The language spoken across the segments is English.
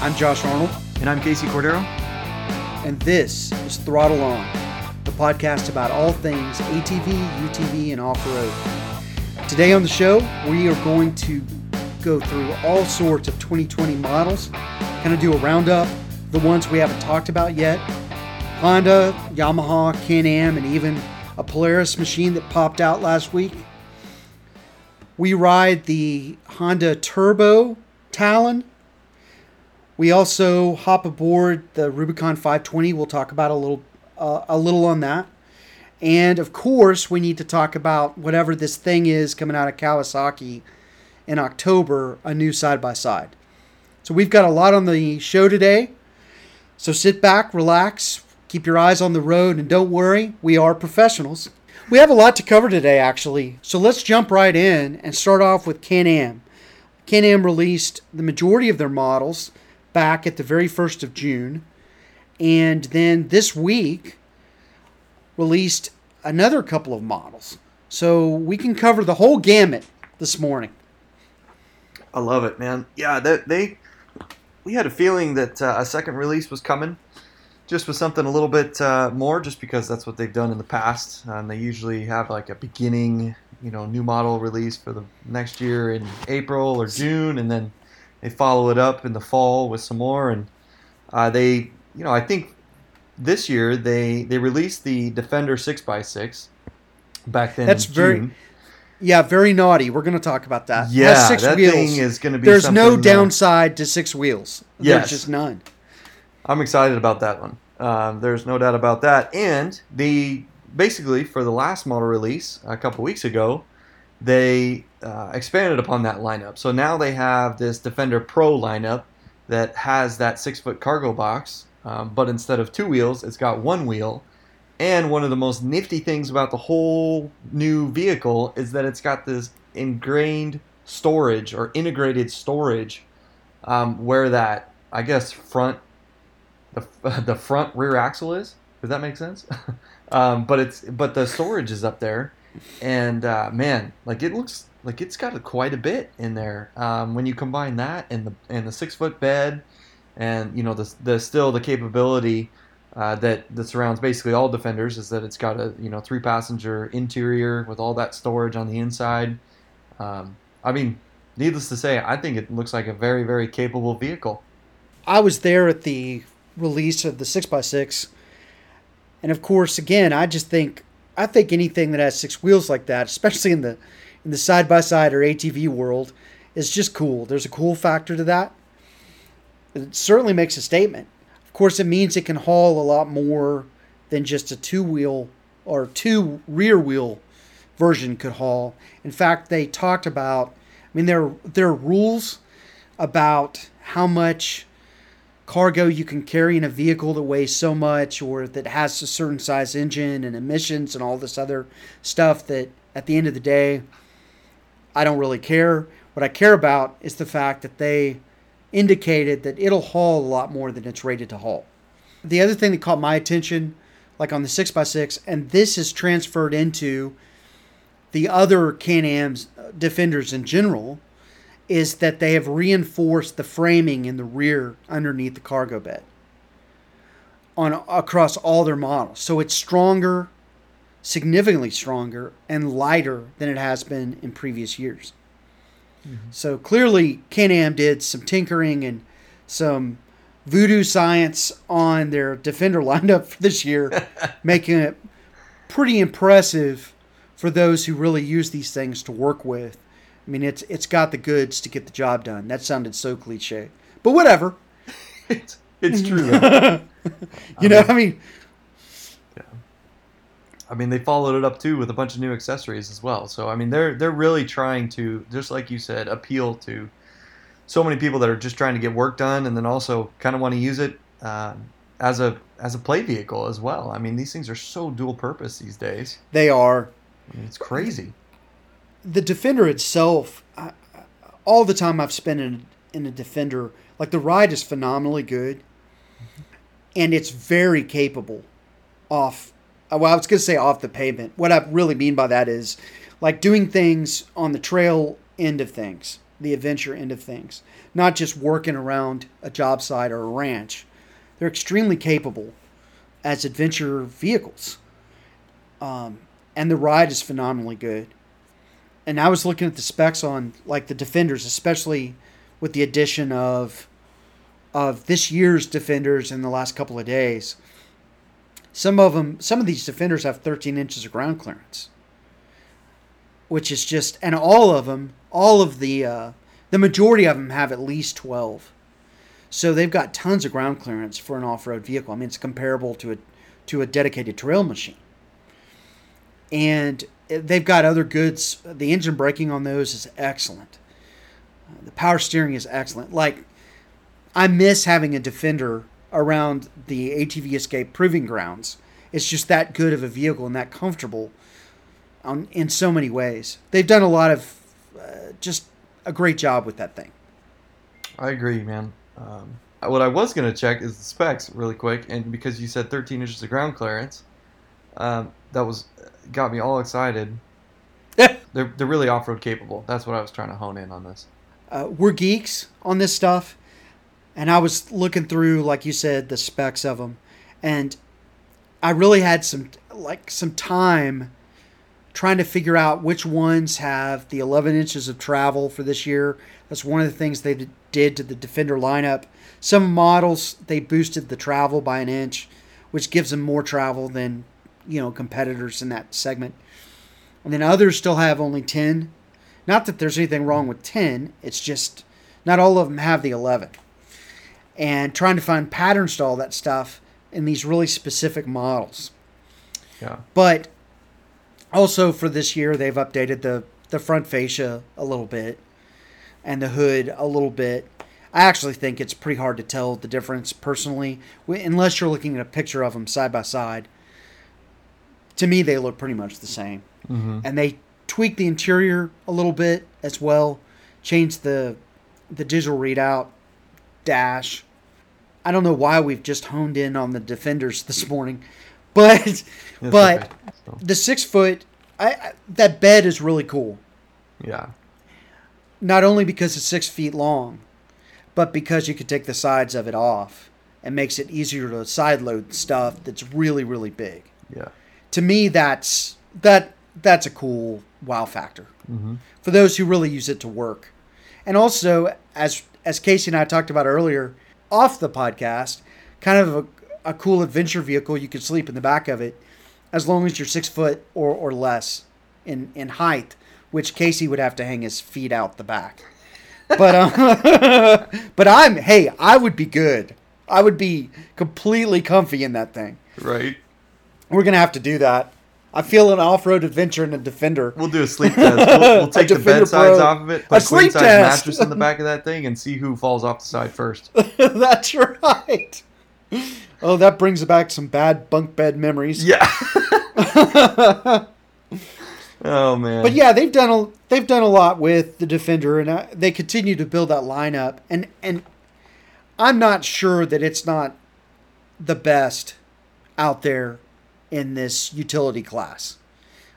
I'm Josh Arnold, And I'm Casey Cordero. and this is Throttle On, the podcast about all things ATV, UTV, and off road. Today on the show, we are going to go through all sorts of 2020 models, kind of do a roundup, the ones we haven't talked about yet Honda, Yamaha, Can Am, and even a Polaris machine that popped out last week. We ride the Honda Turbo Talon. We also hop aboard the Rubicon 520. We'll talk about a little uh, a little on that. And of course, we need to talk about whatever this thing is coming out of Kawasaki in October, a new side by side. So we've got a lot on the show today. So sit back, relax, keep your eyes on the road, and don't worry, we are professionals. We have a lot to cover today, actually. So let's jump right in and start off with Can Am. Can Am released the majority of their models back at the very first of June, and then this week released another couple of models. So we can cover the whole gamut this morning. I love it, man. Yeah, that they we had a feeling that uh, a second release was coming, just with something a little bit uh, more, just because that's what they've done in the past, and they usually have like a beginning, you know, new model release for the next year in April or June, and then they follow it up in the fall with some more, and uh, they, you know, I think this year they they released the Defender six x six. Back then, That's very-. Yeah, very naughty. We're going to talk about that. Yeah, six that wheels. thing is going to be. There's no uh, downside to six wheels. Yes. There's just none. I'm excited about that one. Um, there's no doubt about that. And the basically for the last model release a couple weeks ago, they uh, expanded upon that lineup. So now they have this Defender Pro lineup that has that six foot cargo box, um, but instead of two wheels, it's got one wheel. And one of the most nifty things about the whole new vehicle is that it's got this ingrained storage or integrated storage um, where that I guess front the, the front rear axle is. Does that make sense? um, but it's but the storage is up there, and uh, man, like it looks like it's got quite a bit in there. Um, when you combine that and the and the six foot bed, and you know the the still the capability. Uh, that that surrounds basically all defenders is that it's got a you know three passenger interior with all that storage on the inside. Um, I mean, needless to say, I think it looks like a very very capable vehicle. I was there at the release of the six x six, and of course, again, I just think I think anything that has six wheels like that, especially in the in the side by side or ATV world, is just cool. There's a cool factor to that. It certainly makes a statement. Of course, it means it can haul a lot more than just a two wheel or two rear wheel version could haul. In fact, they talked about. I mean, there there are rules about how much cargo you can carry in a vehicle that weighs so much or that has a certain size engine and emissions and all this other stuff that at the end of the day I don't really care. What I care about is the fact that they indicated that it'll haul a lot more than it's rated to haul. The other thing that caught my attention, like on the 6x6, and this is transferred into the other Can Am's uh, defenders in general, is that they have reinforced the framing in the rear underneath the cargo bed on across all their models. So it's stronger, significantly stronger and lighter than it has been in previous years. Mm-hmm. So clearly Can-Am did some tinkering and some voodoo science on their defender lineup for this year, making it pretty impressive for those who really use these things to work with. I mean, it's it's got the goods to get the job done. That sounded so cliche, but whatever. it's, it's true. You know, I mean, I mean, they followed it up too with a bunch of new accessories as well. So I mean, they're they're really trying to, just like you said, appeal to so many people that are just trying to get work done, and then also kind of want to use it um, as a as a play vehicle as well. I mean, these things are so dual purpose these days. they are I mean, it's crazy. The defender itself. I, all the time I've spent in in a defender, like the ride is phenomenally good, and it's very capable off. uh, Well, I was going to say off the pavement. What I really mean by that is like doing things on the trail end of things. the adventure end of things, not just working around a job site or a ranch. They're extremely capable as adventure vehicles. Um, and the ride is phenomenally good. And I was looking at the specs on like the Defenders, especially with the addition of of this year's Defenders in the last couple of days. Some of them, some of these Defenders have 13 inches of ground clearance, which is just, and all of them, all of the uh, the majority of them have at least 12. So they've got tons of ground clearance for an off-road vehicle. I mean, it's comparable to a to a dedicated trail machine. And they've got other goods. The engine braking on those is excellent. Uh, the power steering is excellent. Like I miss having a Defender around the ATV Escape proving grounds. It's just that good of a vehicle and that comfortable on, in so many ways. They've done a lot of uh, just a great job with that thing. I agree, man. Um, what I was going to check is the specs really quick, and because you said 13 inches of ground clearance, um, that was got me all excited. they're they're really off road capable. That's what I was trying to hone in on this. Uh, we're geeks on this stuff, and I was looking through, like you said, the specs of them, and I really had some like some time trying to figure out which ones have the 11 inches of travel for this year. That's one of the things they did to the Defender lineup. Some models they boosted the travel by an inch, which gives them more travel than you know competitors in that segment. And then others still have only 10. Not that there's anything wrong with 10, it's just not all of them have the 11. And trying to find patterns to all that stuff in these really specific models. Yeah. But also for this year, they've updated the, the front fascia a little bit and the hood a little bit. I actually think it's pretty hard to tell the difference personally, unless you're looking at a picture of them side by side. To me, they look pretty much the same. Mm-hmm. And they tweaked the interior a little bit as well, changed the the digital readout dash. I don't know why we've just honed in on the defenders this morning, but but okay. The six foot I, I that bed is really cool. yeah. Not only because it's six feet long, but because you could take the sides of it off and makes it easier to side load stuff that's really really big. Yeah. To me, that's that that's a cool wow factor Mm-hmm. for those who really use it to work. And also, as as Casey and I talked about earlier off the podcast, kind of a, a cool adventure vehicle. You could sleep in the back of it as long as you're six foot or, or less in, in height, which Casey would have to hang his feet out the back. But um, but I'm hey, I would be good. I would be completely comfy in that thing. Right. We're gonna have to do that. I feel an off-road adventure in a Defender. We'll do a sleep test. We'll, we'll take the bed sides Pro. off of it, put a sleep queen size test. mattress in the back of that thing, and see who falls off the side first. That's right. Oh, that brings back some bad bunk bed memories. Yeah. oh man. But yeah, they've done a they've done a lot with the defender, and uh, they continue to build that lineup. And and I'm not sure that it's not the best out there in this utility class,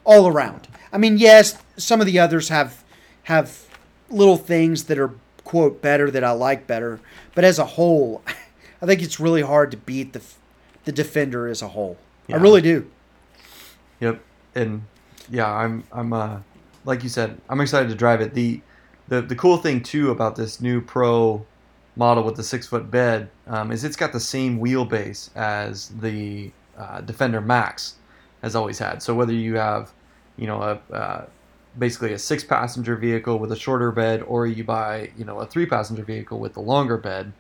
all around. I mean, yes, some of the others have have little things that are quote better that I like better, but as a whole, I think it's really hard to beat the the defender as a whole. I really do. Yep. And yeah, I'm I'm uh like you said, I'm excited to drive it. The the the cool thing too about this new Pro model with the six foot bed um, is it's got the same wheelbase as the uh, Defender Max has always had. So whether you have, you know, a uh, basically a six passenger vehicle with a shorter bed, or you buy, you know, a three passenger vehicle with a longer bed,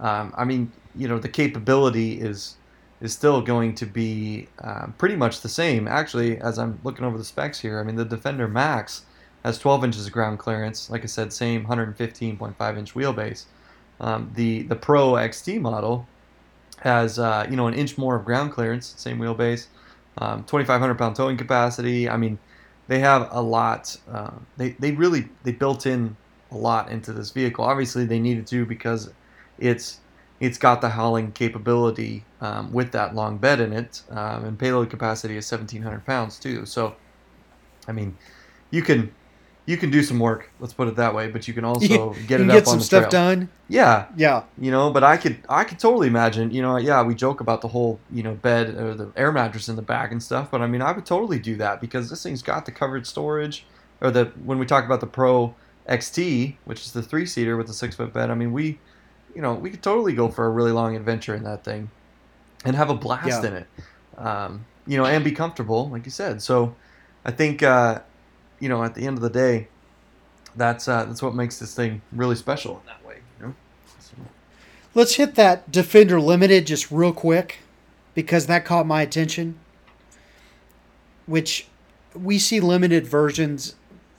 um, I mean, you know, the capability is is still going to be um, pretty much the same. Actually, as I'm looking over the specs here, I mean, the Defender Max has 12 inches of ground clearance. Like I said, same 115.5 inch wheelbase. Um, the the Pro XT model has uh, you know an inch more of ground clearance, same wheelbase, um, 2,500 pound towing capacity. I mean, they have a lot. Uh, they they really they built in a lot into this vehicle. Obviously, they needed to because it's it's got the hauling capability um, with that long bed in it, um, and payload capacity is 1,700 pounds too. So, I mean, you can you can do some work. Let's put it that way. But you can also You get it can up get on some the stuff trail. done. Yeah, Yeah. you know. But I could I could totally imagine. You know, yeah, we joke about the whole you know bed or the air mattress in the back and stuff. But I mean, I would totally do that because this thing's got the covered storage. Or the when we talk about the Pro XT, which is the three seater with the six foot bed. I mean, we you know we could totally go for a really long adventure in that thing, and have a blast Yeah. in it. Um, you know, and be comfortable, like you said. So, I think uh, you know at the end of the day, that's uh, that's what makes this thing really special in that way. You know. So, Let's hit that Defender Limited just real quick because that caught my attention. Which we see limited versions,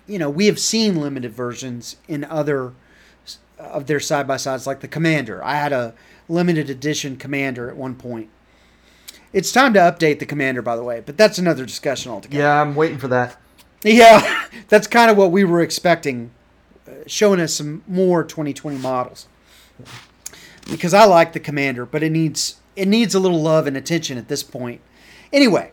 you know, we have seen limited versions in other of their side by sides, like the Commander. I had a limited edition Commander at one point. It's time to update the Commander, by the way, but that's another discussion altogether. yeah, I'm waiting for that. Yeah, that's kind of what we were expecting, uh, showing us some more 2020 models. Because I like the Commander, but it needs it needs a little love and attention at this point. Anyway,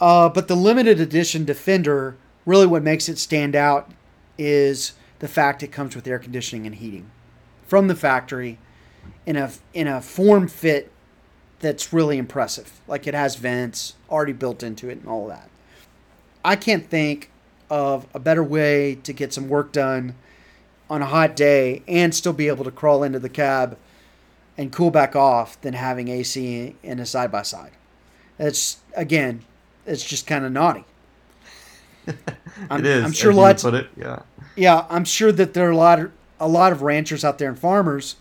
uh, but the limited edition Defender, really what makes it stand out is the fact it comes with air conditioning and heating from the factory in a in a form fit that's really impressive. Like it has vents already built into it and all that. I can't think of a better way to get some work done on a hot day and still be able to crawl into the cab and cool back off than having AC in a side by side. It's again, it's just kind of naughty. I'm- it is. I'm sure lots- Put it. Yeah. Yeah, I'm sure that there are a lot of a lot of ranchers out there and farmers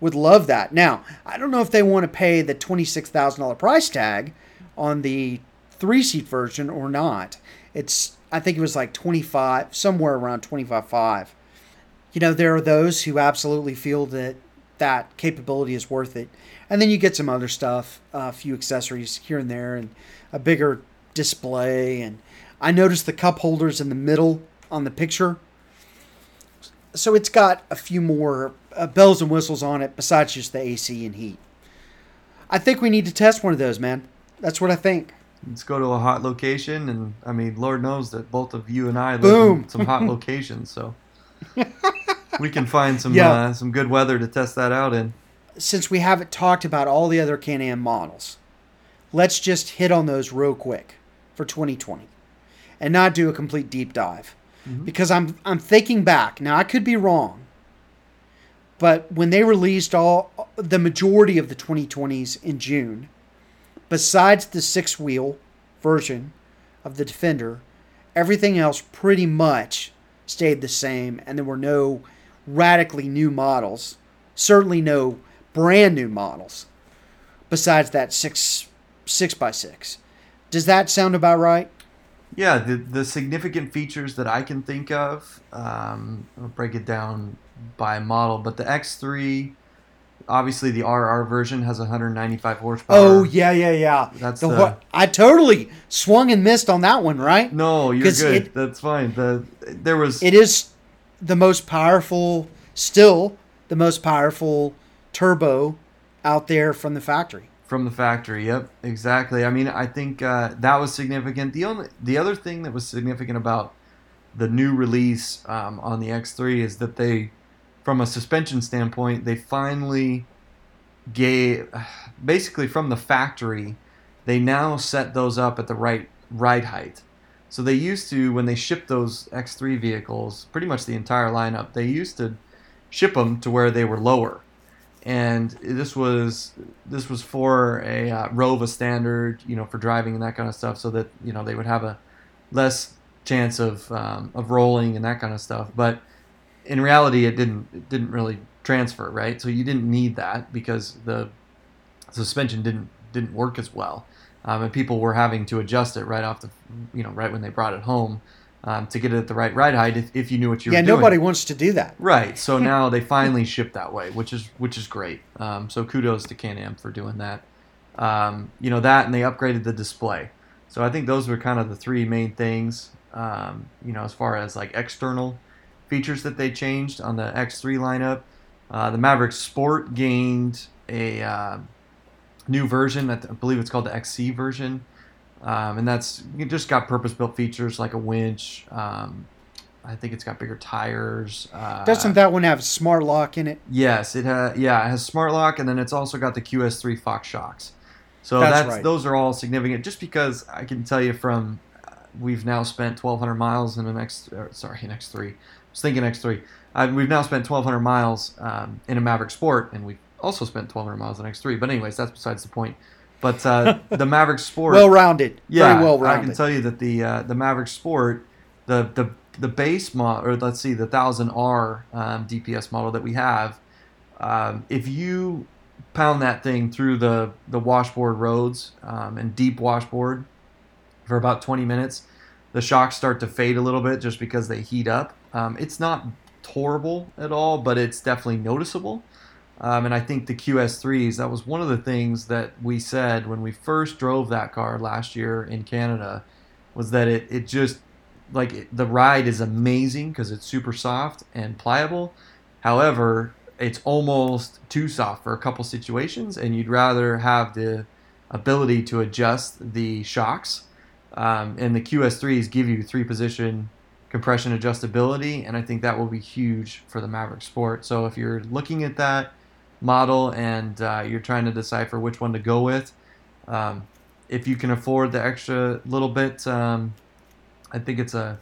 would love that. Now, I don't know if they want to pay the twenty six thousand dollar price tag on the three seat version or not. It's I think it was like twenty five, somewhere around twenty five five. You know, there are those who absolutely feel that that capability is worth it, and then you get some other stuff, a few accessories here and there, and a bigger display. And I noticed the cup holders in the middle on the picture so it's got a few more uh, bells and whistles on it besides just the AC and heat. I think we need to test one of those, man. That's what I think. Let's go to a hot location, and I mean, Lord knows that both of you and I live Boom. in some hot locations, so we can find some Yeah. uh, some good weather to test that out in. Since we haven't talked about all the other Can-Am models, let's just hit on those real quick for 2020 and not do a complete deep dive. Mhm. Because I'm I'm thinking back. Now I could be wrong. But when they released all the majority of the 2020s in June, besides the six wheel version of the Defender, everything else pretty much stayed the same, and there were no radically new models. Certainly no brand new models. Besides that six six by six, does that sound about right? Yeah, the the significant features that I can think of, um, I'll break it down by model. But the X3, obviously the RR version has 195 horsepower. Oh yeah, yeah, yeah. That's the, the- what I totally swung and missed on that one, right? No, you're good. it- That's fine. The there was It is the most powerful, still the most powerful turbo out there from the factory. From the factory, yep, exactly. I mean, I think uh, that was significant. The only, the other thing that was significant about the new release um, on the X3 is that they, from a suspension standpoint, they finally gave, basically from the factory, they now set those up at the right ride height. So they used to, when they shipped those X3 vehicles, pretty much the entire lineup, they used to ship them to where they were lower and this was this was for a uh, ROHVA standard, you know, for driving and that kind of stuff, so that you know they would have a less chance of um, of rolling and that kind of stuff. But in reality, it didn't it didn't really transfer, right? So you didn't need that because the suspension didn't didn't work as well, um, and people were having to adjust it right off the you know right when they brought it home um, to get it at the right ride height if, if you knew what you yeah, were doing. Yeah, nobody wants to do that. Right. So now they finally ship that way, which is which is great. Um, so kudos to Can-Am for doing that. Um, you know that, and they upgraded the display. So I think those were kind of the three main things. Um, you know, as far as like external features that they changed on the X3 lineup, uh, the Maverick Sport gained a uh, new version. I th- I believe it's called the XC version, um, and that's it just got purpose-built features like a winch, um, I think it's got bigger tires. Uh, Doesn't that one have smart lock in it? Yes, it has. Yeah, it has smart lock, and then it's also got the QS3 Fox shocks. So That's that's, right. those are all significant. Just because I can tell you from uh, we've now spent 1,200 miles in an X. Or, sorry, an X3. Was thinking X3. Uh, we've now spent 1,200 miles um, in a Maverick Sport, and we've also spent 1,200 miles in X3. But anyways, that's besides the point. But uh, the Maverick Sport. Well rounded. Yeah, Very well rounded. I can tell you that the uh, the Maverick Sport, the the the base model, or let's see, the thousand R um, DPS model that we have, um, if you pound that thing through the the washboard roads um, and deep washboard for about 20 minutes, the shocks start to fade a little bit just because they heat up. Um, it's not horrible at all, but it's definitely noticeable. Um, and I think the QS3s, that was one of the things that we said when we first drove that car last year in Canada, was that it, it just, like, it, the ride is amazing because it's super soft and pliable. However, it's almost too soft for a couple situations, and you'd rather have the ability to adjust the shocks. Um, and the QS3s give you three position compression adjustability, and I think that will be huge for the Maverick Sport. So if you're looking at that model and uh, you're trying to decipher which one to go with, um, if you can afford the extra little bit, um, I think it's a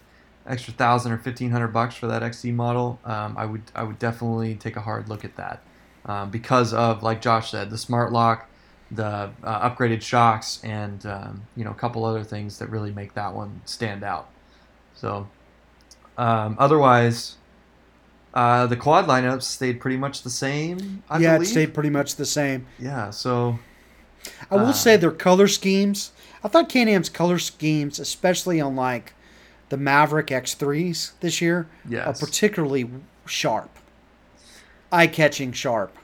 extra thousand or fifteen hundred bucks for that XC model. Um, I would I would definitely take a hard look at that um, because of like Josh said, the smart lock, the uh, upgraded shocks, and um, you know a couple other things that really make that one stand out. So um, otherwise, uh, the quad lineups stayed pretty much the same. I yeah, believe. it stayed pretty much the same. Yeah, so I will Uh, say their color schemes. I thought Can-Am's color schemes, especially on like the Maverick X3s this year, yes, are particularly sharp, eye-catching sharp.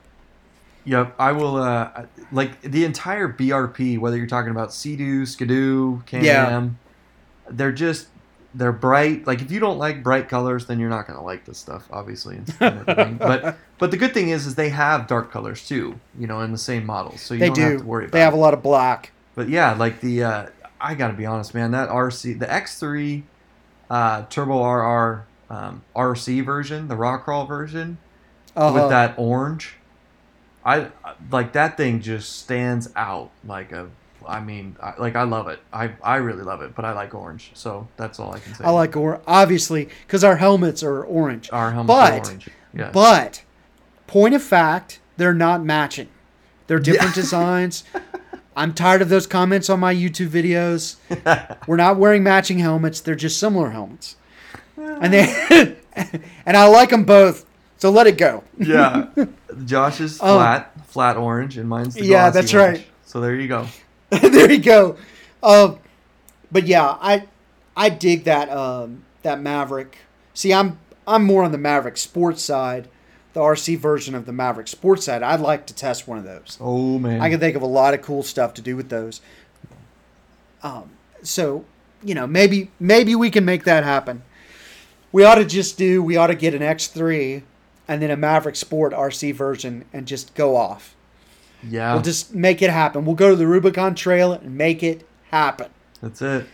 Yep, I will. Uh, like the entire BRP, whether you're talking about Sea-Doo, Ski-Doo, Can-Am, Yeah. they're just they're bright. Like if you don't like bright colors, then you're not gonna like this stuff, obviously. And, and everything. but but the good thing is, is they have dark colors too. You know, in the same models, so you They don't do. have to worry about. They have it. a lot of black. But yeah, like the uh, I gotta be honest, man. That RC, the X3 uh, Turbo RR um, RC version, the rock crawl version, Uh-huh. with that orange, I like that thing. Just stands out like a. I mean, I, like I love it. I I really love it. But I like orange, so that's all I can say. I like orange, obviously because our helmets are orange. our helmets but- are orange. Yeah. But point of fact, they're not matching. They're different designs. I'm tired of those comments on my YouTube videos. We're not wearing matching helmets. They're just similar helmets. And they and I like them both. So let it go. yeah. Josh is Oh. flat, flat orange, and mine's the Yeah, that's orange. right. So there you go. there you go. Uh, but yeah, I I dig that um, that Maverick. See, I'm I'm more on the Maverick Sports side, the RC version of the Maverick Sports side. I'd like to test one of those. Oh man. I can think of a lot of cool stuff to do with those. Um, so, you know, maybe maybe we can make that happen. We ought to just do. We ought to get an X3 and then a Maverick Sport RC version and just go off. Yeah. We'll just make it happen. We'll go to the Rubicon Trail and make it happen. that's it.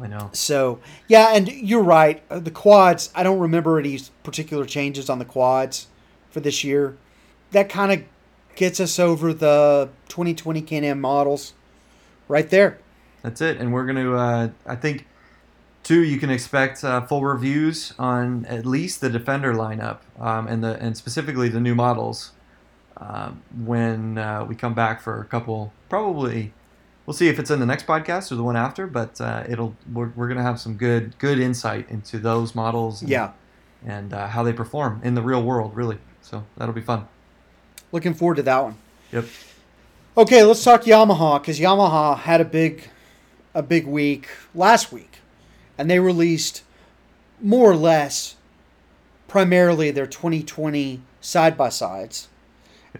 I know. So, yeah, and you're right. Uh, The quads, I don't remember any particular changes on the quads for this year. That kind of gets us over the 2020 Can-Am models right there. That's it. And we're going to, uh, I think, two, you can expect uh, full reviews on at least the Defender lineup um, and the and specifically the new models um, when uh, we come back for a couple, probably. We'll see if it's in the next podcast or the one after, but uh, it'll we're, we're gonna have some good good insight into those models and, Yeah, and uh, how they perform in the real world, really. So that'll be fun. looking forward to that one. Yep. Okay, let's talk Yamaha because Yamaha had a big, a big week last week, and they released more or less, primarily their 2020 side by sides,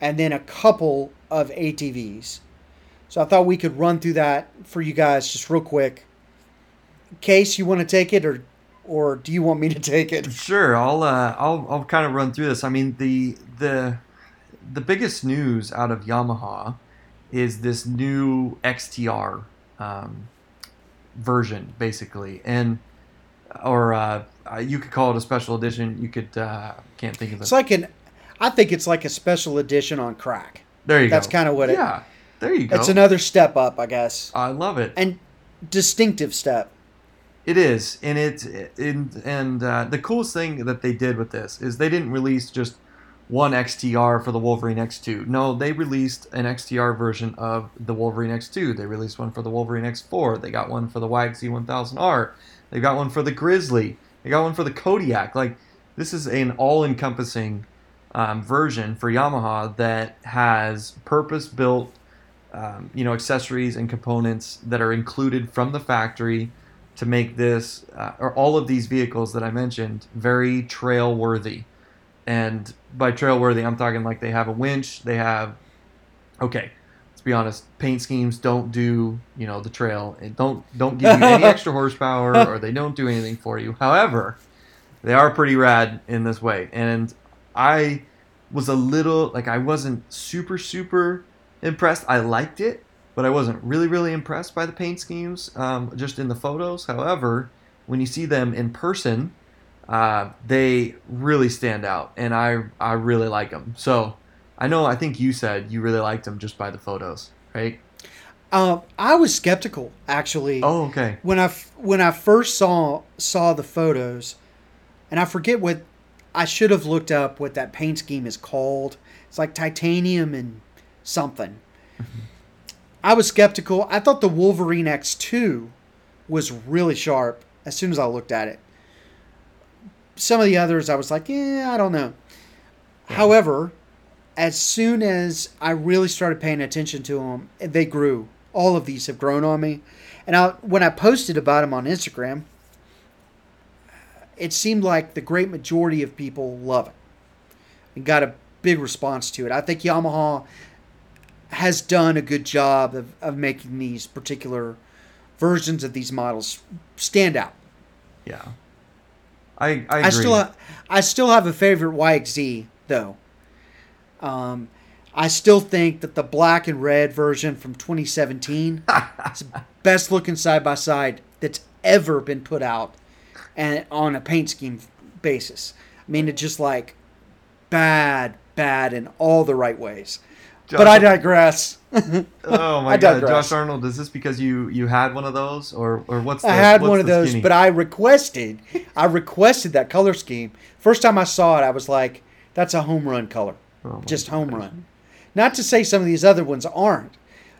and then a couple of ATVs. So I thought we could run through that for you guys just real quick. Case, you want to take it, or or do you want me to take it? Sure, I'll uh, I'll I'll kind of run through this. I mean, the the the biggest news out of Yamaha is this new XTR um, version, basically, and or uh, uh, you could call it a special edition. You could uh, can't think of it. It's like an, I think it's like a special edition on crack. there you That's go. That's kind of what it. yeah, there you go. It's another step up, I guess, I love it. and distinctive step. It is, and it's and and uh, the coolest thing that they did with this is they didn't release just one XTR for the Wolverine X2. No, they released an XTR version of the Wolverine X2. They released one for the Wolverine X4. They got one for the YXZ 1000R. They got one for the Grizzly. They got one for the Kodiak. Like this is an all-encompassing um, version for Yamaha that has purpose-built, um, you know, accessories and components that are included from the factory to make this uh, or all of these vehicles that I mentioned very trail worthy. And by trail worthy, I'm talking like they have a winch, they have okay, let's be honest, paint schemes don't do, you know, the trail. It don't don't give you any extra horsepower or they don't do anything for you. However, they are pretty rad in this way. And I was a little like I wasn't super super impressed. I liked it, but I wasn't really, really impressed by the paint schemes um, just in the photos. However, when you see them in person, uh, they really stand out, and I I really like them. So I know I think you said you really liked them just by the photos, right? Um, I was skeptical actually Oh, okay. when I f- when I first saw saw the photos, and I forget what I should have looked up what that paint scheme is called. It's like titanium and something. Mm-hmm. I was skeptical. I thought the Wolverine X2 was really sharp as soon as I looked at it. Some of the others I was like, yeah, I don't know. Yeah. However, as soon as I really started paying attention to them, they grew. All of these have grown on me. And I, when I posted about them on Instagram, it seemed like the great majority of people love it and got a big response to it. I think Yamaha has done a good job of, of making these particular versions of these models stand out. Yeah. I I, agree. I still ha- I still have a favorite YXZ though. Um, I still think that the black and red version from 2017 is the best looking side by side that's ever been put out, and on a paint scheme basis. I mean, it's just like bad, bad in all the right ways. but I digress. Oh my god. Josh Arnold! Is this because you you had one of those, or or what's? The, I had one of those, skinny? but I requested, I requested that color scheme. First time I saw it, I was like, "That's a home run color, Oh just home gosh. run." Not to say some of these other ones aren't,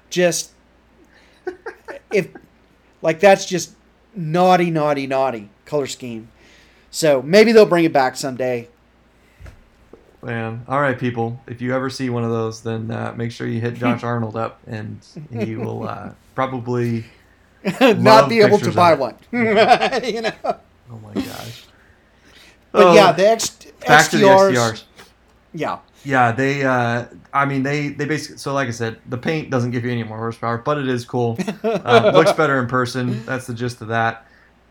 just if like that's just naughty, naughty, naughty color scheme. So maybe they'll bring it back someday. Man, all right, people. If you ever see one of those, then uh, make sure you hit Josh Arnold up, and he will uh, probably. Not be able to buy one. you know. Oh my gosh. But Oh, yeah, the X, back to the XTRs. XTRs. Yeah. Yeah, they. Uh, I mean, they they basically. So, like I said, the paint doesn't give you any more horsepower, but it is cool. um, looks better in person. That's the gist of that.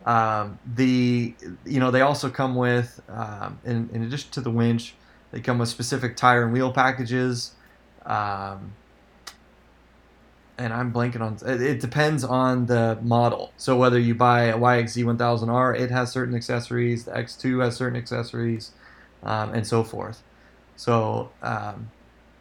Um, the you know they also come with um, in, in addition to the winch, they come with specific tire and wheel packages. Um, and I'm blanking on it, it depends on the model. So whether you buy a YXZ 1000R, it has certain accessories. The X2 has certain accessories, um, and so forth. So um,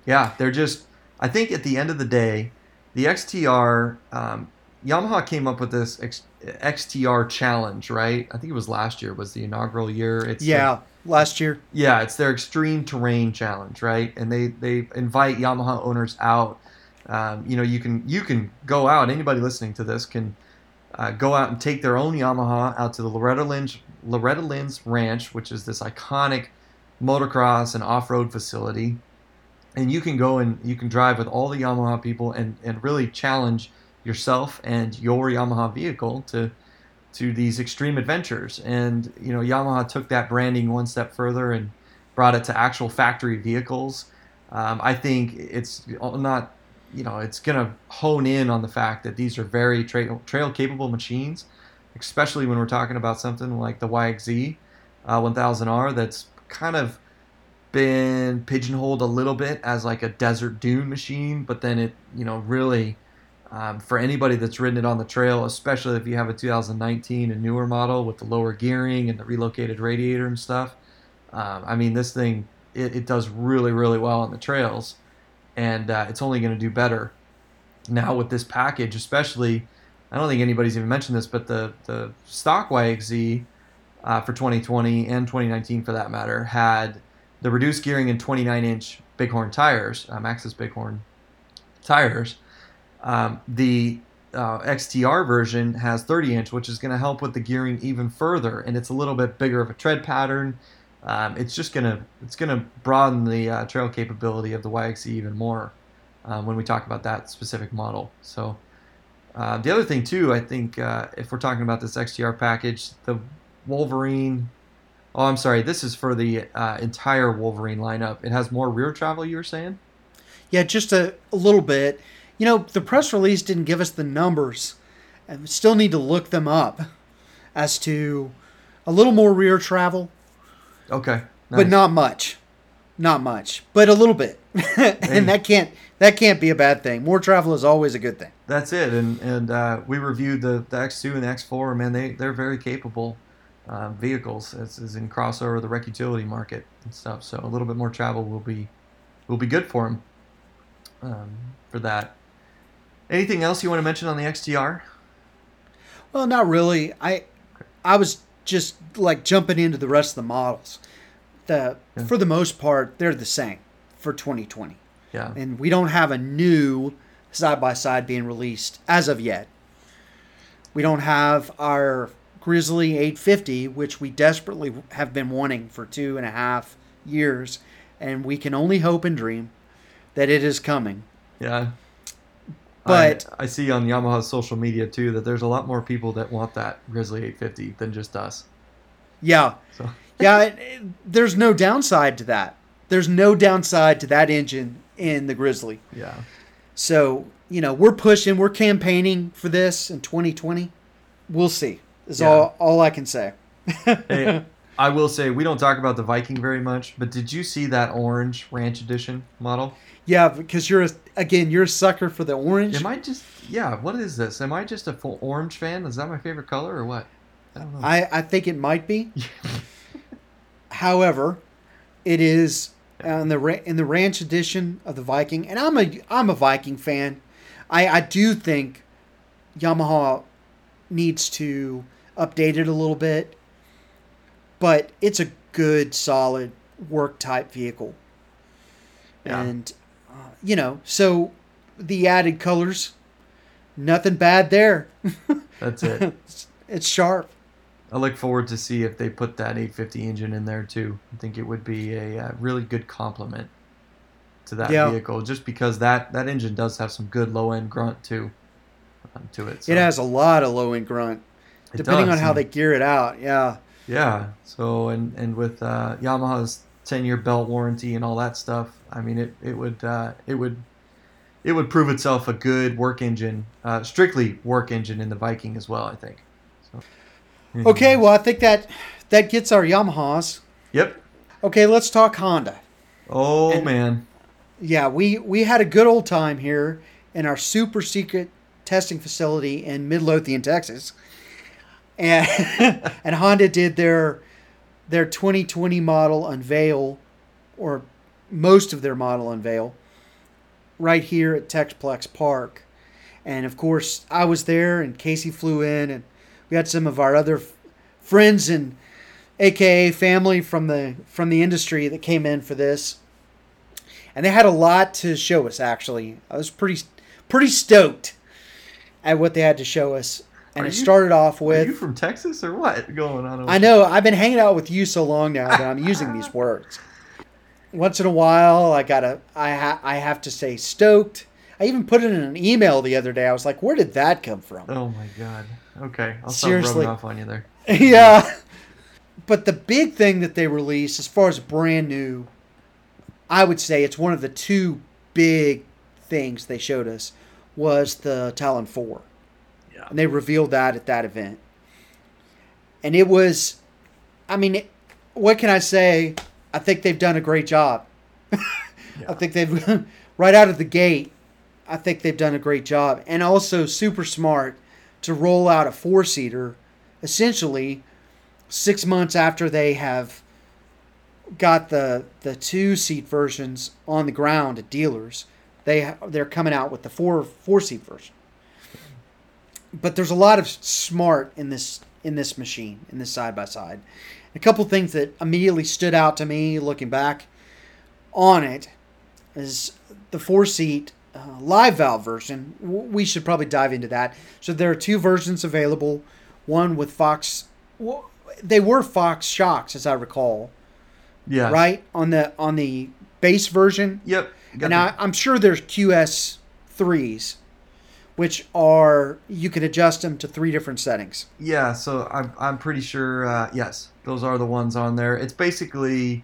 yeah, they're just. I think at the end of the day, the XTR um, Yamaha came up with this X, XTR challenge, right? I think it was last year was the inaugural year. It's Yeah. Last year. yeah, it's their extreme terrain challenge, right? And they they invite Yamaha owners out. Um, you know, you can you can go out. Anybody listening to this can uh, go out and take their own Yamaha out to the Loretta Lynn's Loretta Lynn's Ranch, which is this iconic motocross and off-road facility. And you can go and you can drive with all the Yamaha people and, and really challenge yourself and your Yamaha vehicle to to these extreme adventures. And you know, Yamaha took that branding one step further and brought it to actual factory vehicles. Um, I think it's not, you know, it's gonna hone in on the fact that these are very trail trail capable machines, especially when we're talking about something like the YXZ uh, 1000R that's kind of been pigeonholed a little bit as like a desert dune machine, but then it, you know, really Um, for anybody that's ridden it on the trail, especially if you have a 2019 and newer model with the lower gearing and the relocated radiator and stuff, um, I mean, this thing it, it, does really, really well on the trails, and uh, it's only going to do better now with this package, especially. I don't think anybody's even mentioned this, but the the stock YXZ uh, for 2020 and 2019 for that matter had the reduced gearing and 29 inch Bighorn tires, uh, Maxxis Bighorn tires. Um, the uh, XTR version has 30 inch, which is going to help with the gearing even further, and it's a little bit bigger of a tread pattern. Um, it's just gonna it's gonna broaden the uh, trail capability of the YXZ even more um, when we talk about that specific model. So uh, the other thing too, I think uh, if we're talking about this XTR package, the Wolverine. Oh, I'm sorry. This is for the uh, entire Wolverine lineup. It has more rear travel. You were saying? Yeah, just a, a little bit. You know, the press release didn't give us the numbers, and we still need to look them up as to a little more rear travel. Okay. Nice. But not much. Not much, but a little bit. and that can't that can't be a bad thing. More travel is always a good thing. That's it. And and uh, we reviewed the, the X2 and the X4. Man, they they're very capable uh, vehicles as, as in crossover the rec utility market and stuff. So a little bit more travel will be will be good for them um, for that. Anything else you want to mention on the XTR? Well, not really. I I was just like jumping into the rest of the models. The yeah. for the most part, they're the same for 2020. Yeah. And we don't have a new side by side being released as of yet. We don't have our Grizzly 850, which we desperately have been wanting for two and a half years, and we can only hope and dream that it is coming. Yeah. But I, I, see on Yamaha's social media too that there's a lot more people that want that Grizzly 850 than just us. Yeah. So. yeah, it, it, there's no downside to that. There's no downside to that engine in the Grizzly. Yeah. So, you know, we're pushing, we're campaigning for this in 2020. We'll see. Is yeah. all all I can say. hey, I will say we don't talk about the Viking very much, but did you see that orange Ranch Edition model? Yeah, because you're a, again you're a sucker for the orange. Am I just yeah? What is this? Am I just a full orange fan? Is that my favorite color or what? I don't know. I I think it might be. However, it is in the in the Ranch Edition of the Viking, and I'm a I'm a Viking fan. I I do think Yamaha needs to update it a little bit, but it's a good, solid work type vehicle. Yeah. And, uh, you know, so the added colors, nothing bad there. That's it. it's sharp. I look forward to see if they put that 850 engine in there too. I think it would be a, a uh, really good complement to that yeah. vehicle, just because that that engine does have some good low end grunt too. Um, to it. So. It has a lot of low end grunt depending does, on how they gear it out. Yeah. Yeah. So and and with uh, Yamaha's ten year belt warranty and all that stuff, I mean it it would uh, it would it would prove itself a good work engine, uh, strictly work engine in the Viking as well. I think. So. Okay. Well, I think that that gets our Yamahas. Yep. Okay, let's talk Honda. Oh and, man. Yeah, we we had a good old time here in our super secret testing facility in Midlothian, Texas and and Honda did their their 2020 model unveil, or most of their model unveil, right here at Texplex Park, and of course I was there, and Casey flew in, and we had some of our other f- friends and AKA family from the from the industry that came in for this, and they had a lot to show us. Actually, I was pretty pretty stoked at what they had to show us and are it you, started off with. Are you from Texas or what going on? I know. I've been hanging out with you so long now that I'm using these words. Once in a while, I gotta. I ha- I have to say stoked. I even put it in an email the other day. I was like, "Where did that come from?" Oh my god. Okay, I'll Seriously. off on you there. yeah. But the big thing that they released, as far as brand new, I would say it's one of the two big things they showed us was the Talon Four. And they revealed that at that event. And it was, I mean, what can I say? I think they've done a great job. yeah. I think they've, right out of the gate, I think they've done a great job, and also super smart to roll out a four seater, essentially six months after they have got the the two seat versions on the ground at dealers. They they're coming out with the four four seat version. But there's a lot of smart in this in this machine in this side by side. A couple things that immediately stood out to me looking back on it is the four seat uh, live valve version. We should probably dive into that. So there are two versions available. One with Fox. Well, they were Fox shocks, as I recall. Yeah. Right on the on the base version. Yep. And I, I'm sure there's QS threes, which are you can adjust them to three different settings. Yeah. So I'm I'm pretty sure. Uh, yes, those are the ones on there. It's basically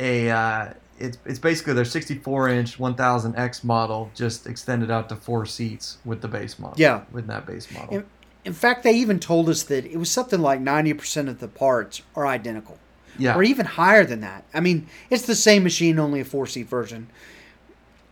a. Uh, it's, it's basically their 64 inch 1000X model just extended out to four seats with the base model. Yeah. With that base model. In, in fact, they even told us that it was something like 90% of the parts are identical. Yeah. Or even higher than that. I mean, it's the same machine, only a four seat version.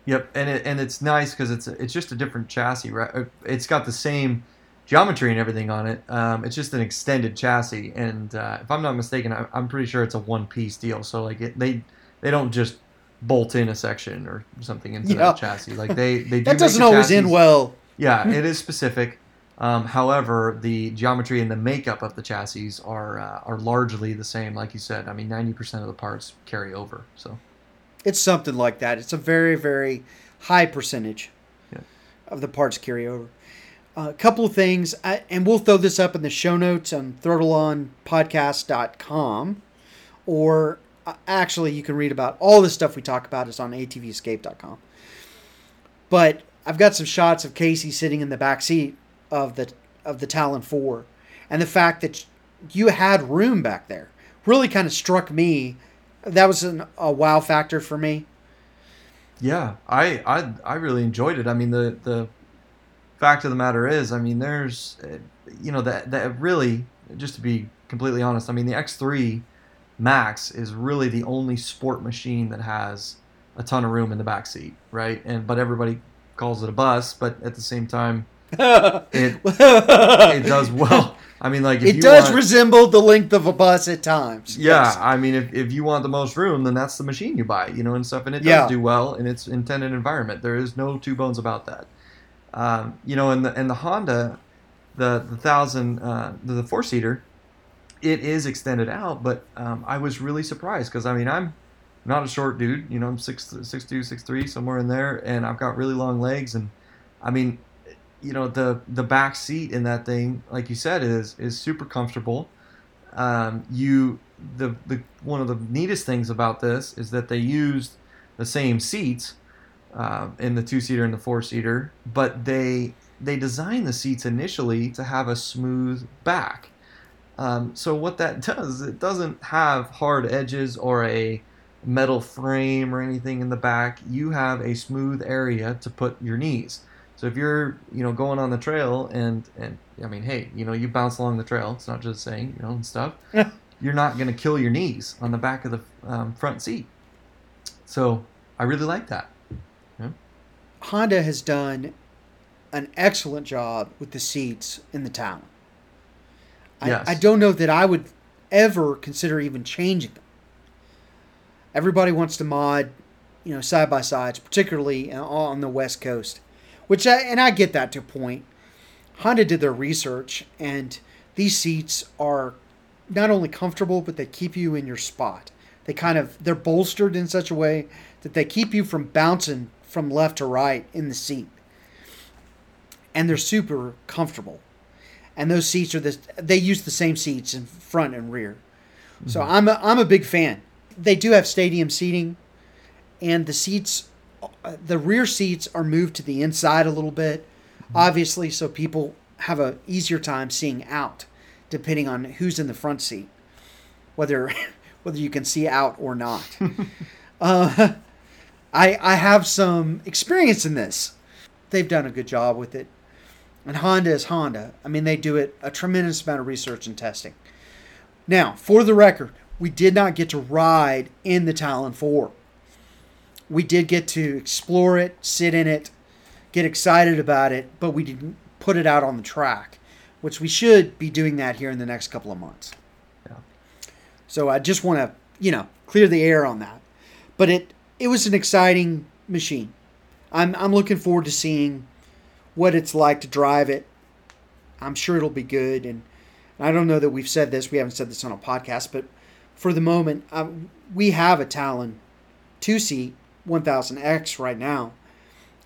Yep, and it, and it's nice because it's it's just a different chassis, right? Uh, It's got the same geometry and everything on it. Um, it's just an extended chassis, and uh, if I'm not mistaken, I, I'm pretty sure it's a one piece deal. So like it, they they don't just bolt in a section or something into Yeah. that chassis. Like they they do That doesn't always end well. Yeah, it is specific. Um, however, the geometry and the makeup of the chassis are uh, are largely the same. Like you said, I mean, ninety percent of the parts carry over. So It's something like that. It's a very, very high percentage Yeah. of the parts carry over. A couple of things, I, and we'll throw this up in the show notes on throttleonpodcast.com, or uh, actually, you can read about all the stuff we talk about is on atvescape.com. But I've got some shots of Casey sitting in the back seat of the of the Talon 4, and the fact that you had room back there really kind of struck me. That was an, a wow factor for me. Yeah, I, I I really enjoyed it. I mean, the the fact of the matter is, I mean, there's, uh, you know, that that really, just to be completely honest, I mean, the X3 Max is really the only sport machine that has a ton of room in the back seat, right? And but everybody calls it a bus, but at the same time, it it does well. I mean, like if It does want, resemble the length of a bus at times. yeah, Yes. I mean, if, if you want the most room, then that's the machine you buy, you know, and stuff. And it does Yeah. do well in its intended environment. There is no two bones about that. Um, you know, and the and the Honda, the the thousand, uh, the, the four seater, it is extended out. But um, I was really surprised because I mean, I'm not a short dude. You know, I'm six six two, six three, somewhere in there, and I've got really long legs. And I mean, you know, the the back seat in that thing, like you said, is is super comfortable um, you the the one of the neatest things about this is that they used the same seats uh, in the two seater and the four seater, but they they designed the seats initially to have a smooth back. Um, so what that does, it doesn't have hard edges or a metal frame or anything in the back. You have a smooth area to put your knees. So if you're, you know, going on the trail and and I mean, hey, you know, you bounce along the trail. It's not just saying, you know, and stuff. you're not going to kill your knees on the back of the um, front seat. So I really like that. Honda has done an excellent job with the seats in the Talon. I, Yes. I don't know that I would ever consider even changing them. Everybody wants to mod, you know, side by sides, particularly on the West Coast, which I, and I get that to a point. Honda did their research, and these seats are not only comfortable, but they keep you in your spot. They kind of they're bolstered in such a way that they keep you from bouncing from left to right in the seat, and they're super comfortable. And those seats are this they use the same seats in front and rear, so mm-hmm. I'm a, I'm a big fan. They do have stadium seating, and the seats, uh, the rear seats are moved to the inside a little bit, obviously, so people have a easier time seeing out, depending on who's in the front seat, whether whether you can see out or not. uh, I I have some experience in this. They've done a good job with it, and Honda is Honda. I mean, they do it a tremendous amount of research and testing. Now, for the record, we did not get to ride in the Talon 4. We did get to explore it, sit in it, get excited about it, but we didn't put it out on the track, which we should be doing that here in the next couple of months. Yeah. So I just want to, you know, clear the air on that. But it it was an exciting machine. I'm I'm looking forward to seeing what it's like to drive it. I'm sure it'll be good and I don't know that we've said this, we haven't said this on a podcast, but for the moment, um, we have a Talon two seat 1000X right now,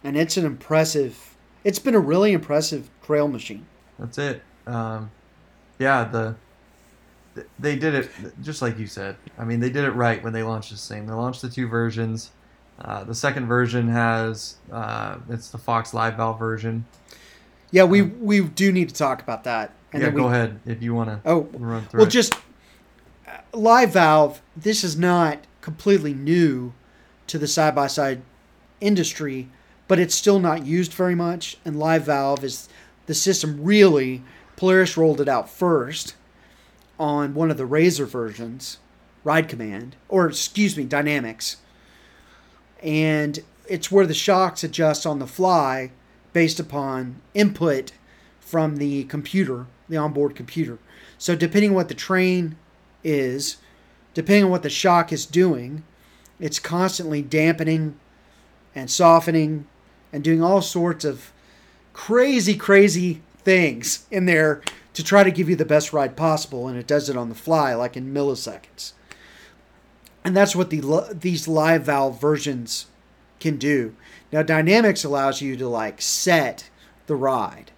and it's an impressive. It's been a really impressive trail machine. That's it. Um, yeah, the they did it just like you said. I mean, they did it right when they launched this thing. They launched the two versions. Uh, the second version has uh, it's the Fox Live Valve version. Yeah, we we do need to talk about that. And yeah, go ahead if you want to. Oh, run through. Well, it. just uh, Live Valve. This is not completely new to the side by side industry, but it's still not used very much. And Live Valve is the system really. Polaris rolled it out first on one of the RZR versions, Ride Command, or excuse me, Dynamix. And it's where the shocks adjust on the fly based upon input from the computer, the onboard computer. So depending on what the train is, depending on what the shock is doing, it's constantly dampening and softening and doing all sorts of crazy, crazy things in there to try to give you the best ride possible. And it does it on the fly, like in milliseconds. And that's what the these live valve versions can do. Now, Dynamix allows you to like set the ride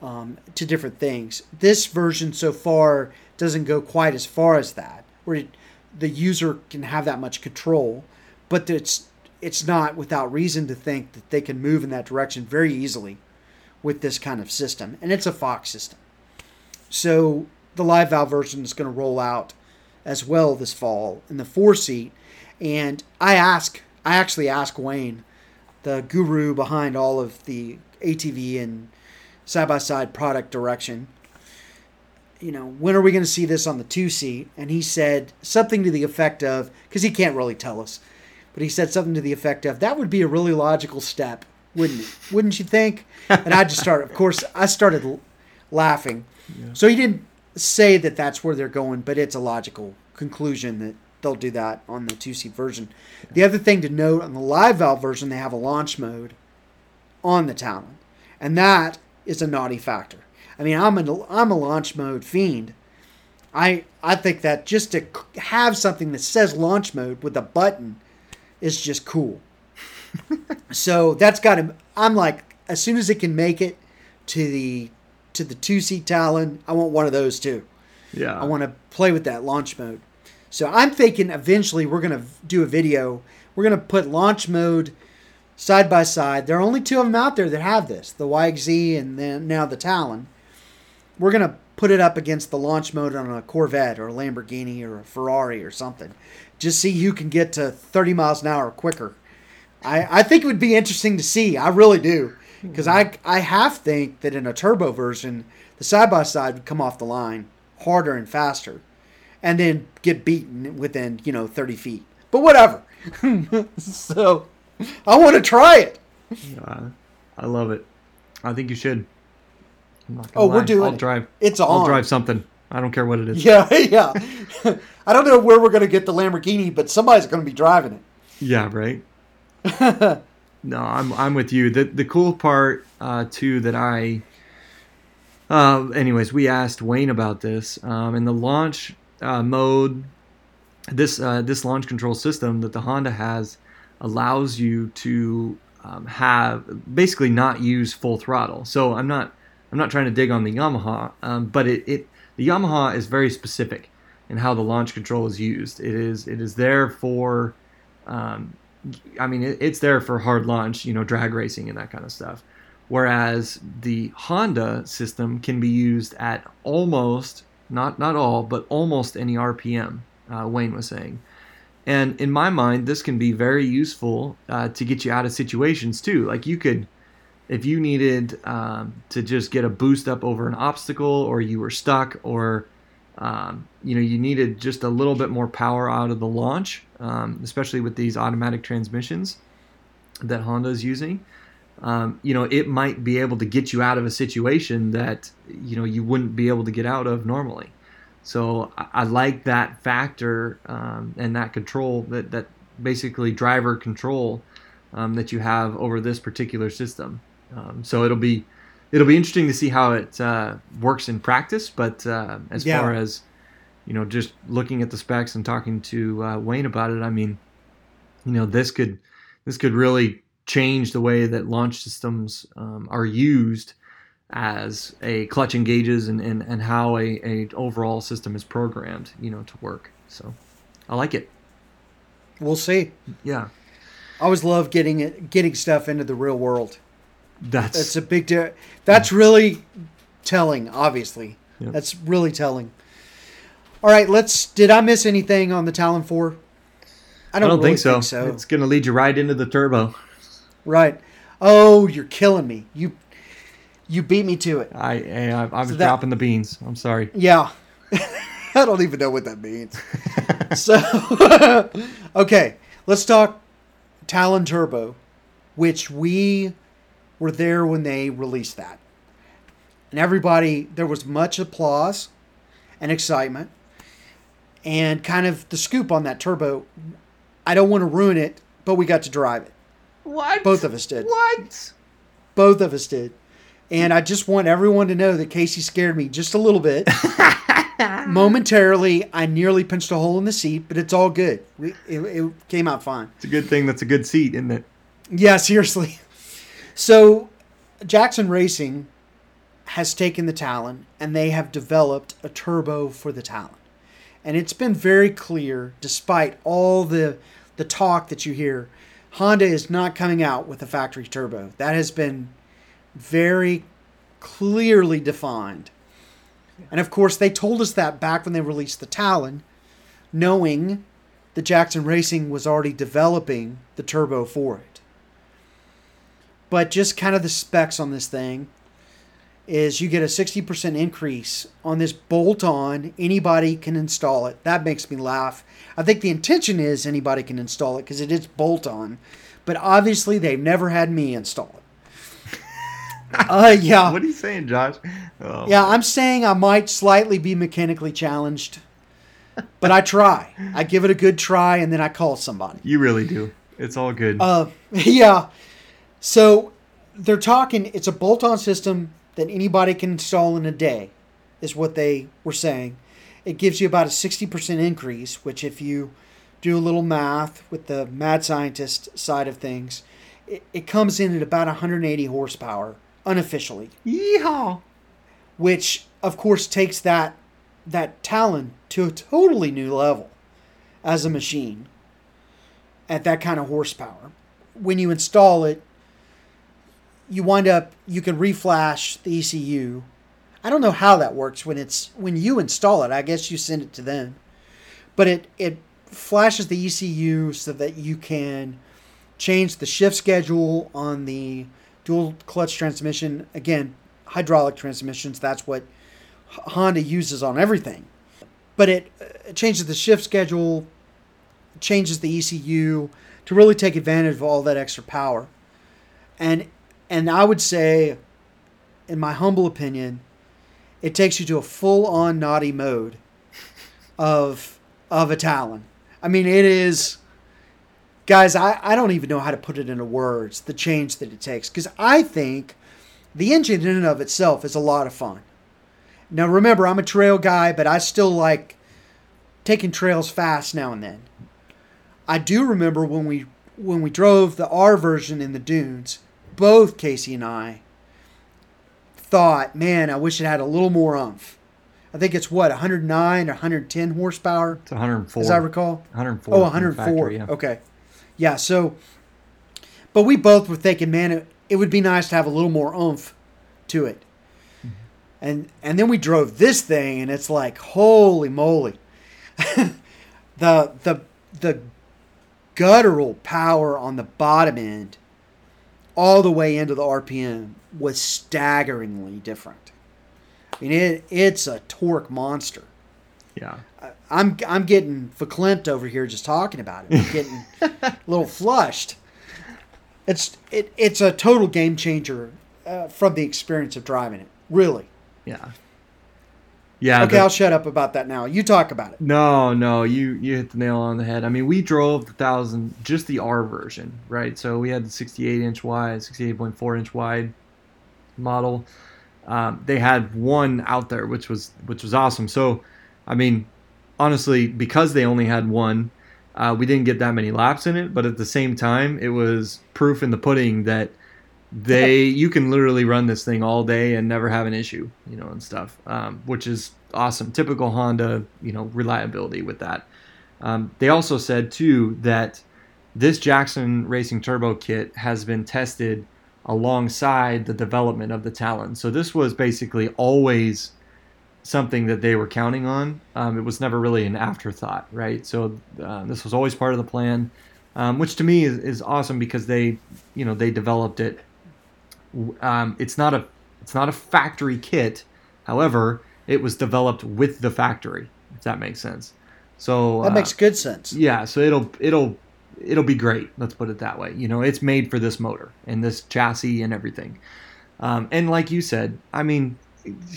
um, to different things. This version so far doesn't go quite as far as that, where it, the user can have that much control, but it's it's not without reason to think that they can move in that direction very easily with this kind of system, and it's a Fox system. So the live valve version is going to roll out as well this fall in the four seat, and I ask, I actually ask Wayne, the guru behind all of the ATV and side by side product direction, you know, when are we going to see this on the two seat? And he said something to the effect of, because he can't really tell us, but he said something to the effect of, that would be a really logical step, wouldn't it? Wouldn't you think? And I just started, of course, I started laughing. Yeah. So he didn't say that that's where they're going, but it's a logical conclusion that they'll do that on the two seat version. The other thing to note on the live valve version, they have a launch mode on the Talon, and that is a naughty factor. I mean, I'm a I'm a launch mode fiend. I I think that just to have something that says launch mode with a button is just cool. so that's got to. I'm like, as soon as it can make it to the to the two seat Talon, I want one of those too. Yeah. I want to play with that launch mode. So I'm thinking eventually we're gonna do a video. We're gonna put launch mode side by side. There are only two of them out there that have this: the YXZ and then now the Talon we're going to put it up against the launch mode on a Corvette or a Lamborghini or a Ferrari or something. Just see who can get to 30 miles an hour quicker. I, I think it would be interesting to see. I really do. Because I, I half think that in a turbo version, the side by side would come off the line harder and faster and then get beaten within, you know, 30 feet. But whatever. so I want to try it. I love it. I think you should oh, lie. we're doing. I'll drive. It's on. I'll drive something. I don't care what it is. Yeah, yeah. I don't know where we're gonna get the Lamborghini, but somebody's gonna be driving it. Yeah, right. no, I'm I'm with you. The the cool part uh, too that I. Uh, anyways, we asked Wayne about this, um, and the launch uh, mode. This uh, this launch control system that the Honda has allows you to um, have basically not use full throttle. So I'm not I'm not trying to dig on the Yamaha, um, but it, it the Yamaha is very specific in how the launch control is used. It is it is there for, um, I mean, it, it's there for hard launch, you know, drag racing and that kind of stuff. Whereas the Honda system can be used at almost not not all, but almost any RPM. Uh, Wayne was saying. And in my mind, this can be very useful uh, to get you out of situations too. Like you could if you needed um, to just get a boost up over an obstacle or you were stuck or um, you know you needed just a little bit more power out of the launch um, especially with these automatic transmissions that honda is using um, you know, it might be able to get you out of a situation that you know you wouldn't be able to get out of normally. So I, I like that factor um, and that control that that basically driver control um, that you have over this particular system. Um, so it'll be it'll be interesting to see how it uh, works in practice. But uh, as Yeah. far as you know, just looking at the specs and talking to uh, Wayne about it, I mean, you know, this could this could really change the way that launch systems um, are used as a clutch engages and, and, and how a, a overall system is programmed, you know, to work. So I like it. We'll see. Yeah. I always love getting it, getting stuff into the real world. That's, That's a big. Di- that's really telling. Obviously, Yep. that's really telling. All right, let's. Did I miss anything on the Talon Four? I I don't, don't really think, so. It's going to lead you right into the turbo. Right. Oh, you're killing me. You you beat me to it. I eh, I, I was So that- dropping the beans. I'm sorry. Yeah. I don't even know what that means. so okay, let's talk Talon Turbo, which we were there when they released that. And everybody there was much applause and excitement. And kind of the scoop on that turbo. I don't want to ruin it, but we got to drive it. What? Both of us did. What? Both of us did. And I just want everyone to know that Casey scared me just a little bit. Momentarily, I nearly pinched a hole in the seat, but it's all good. We, it, it came out fine. It's a good thing that's a good seat, isn't it? Yeah, seriously. So, Jackson Racing has taken the Talon and they have developed a turbo for the Talon. And it's been very clear, despite all the the talk that you hear, Honda is not coming out with a factory turbo. That has been very clearly defined. And of course, they told us that back when they released the Talon, knowing that Jackson Racing was already developing the turbo for it. But just kind of the specs on this thing is you get a 60% increase on this bolt on. Anybody can install it. That makes me laugh. I think the intention is anybody can install it because it is bolt on. But obviously, they've never had me install it. uh, yeah. What are you saying, Josh? Oh. Yeah, I'm saying I might slightly be mechanically challenged, but I try. I give it a good try and then I call somebody. You really do. It's all good. Uh, yeah. So they're talking. It's a bolt-on system that anybody can install in a day, is what they were saying. It gives you about a sixty percent increase, which if you do a little math with the mad scientist side of things, it, it comes in at about 180 horsepower unofficially, Yeehaw! which of course takes that that Talon to a totally new level as a machine at that kind of horsepower. When you install it, you wind up you can reflash the ECU. I don't know how that works when it's when you install it. I guess you send it to them. But it it flashes the ECU so that you can change the shift schedule on the dual clutch transmission. Again, hydraulic transmissions, that's what Honda uses on everything. But it uh, changes the shift schedule, changes the ECU to really take advantage of all that extra power. And and I would say, in my humble opinion, it takes you to a full on naughty mode of of a Talon. I mean, it is guys, I, I don't even know how to put it into words, the change that it takes. Because I think the engine in and of itself is a lot of fun. Now remember, I'm a trail guy, but I still like taking trails fast now and then. I do remember when we when we drove the R version in the dunes, both Casey and I thought, man, I wish it had a little more umph. I think it's what 109 or 110 horsepower, It's 104. as I recall. 104. Oh, 104. factory, yeah. Okay. Yeah, so but we both were thinking, man, it, it would be nice to have a little more oomph to it. Mm-hmm. And and then we drove this thing and it's like, holy moly. the the the guttural power on the bottom end all the way into the RPM was staggeringly different. I mean it it's a torque monster. Yeah. I'm I'm getting verklempt over here just talking about it. I'm getting a little flushed. It's it, it's a total game changer uh, from the experience of driving it. Really. Yeah. Yeah. Okay, the- I'll shut up about that now. You talk about it. No, no, you you hit the nail on the head. I mean, we drove the thousand, just the R version, right? So we had the 68 inch wide, 68.4 inch wide model. Um, they had one out there, which was which was awesome. So, I mean, honestly, because they only had one, uh, we didn't get that many laps in it. But at the same time, it was proof in the pudding that they you can literally run this thing all day and never have an issue, you know, and stuff, um, which is awesome. Typical Honda, you know, reliability with that. Um, they also said too that this Jackson Racing Turbo kit has been tested alongside the development of the Talon. So this was basically always something that they were counting on. Um, it was never really an afterthought, right? So uh, this was always part of the plan, um, which to me is, is awesome because they, you know, they developed it. Um, it's not a it's not a factory kit, however, it was developed with the factory. If that makes sense. So That uh, makes good sense. yeah, so it'll it'll it'll be great. Let's put it that way. You know, it's made for this motor and this chassis and everything. Um, and like you said, I mean,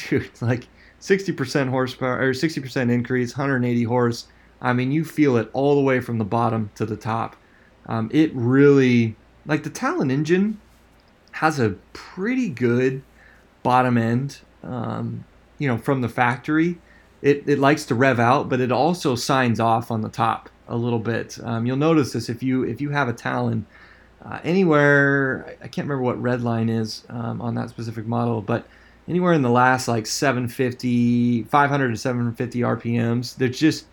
dude, like sixty percent horsepower or sixty percent increase, one hundred eighty horse. I mean, you feel it all the way from the bottom to the top. Um, it really like the Talon engine has a pretty good bottom end. Um, you know, from the factory it, it likes to rev out, but it also signs off on the top a little bit. Um, you'll notice this if you if you have a Talon uh, anywhere. I can't remember what red line is um, on that specific model, but anywhere in the last like 750, 500 to 750 RPMs, there's just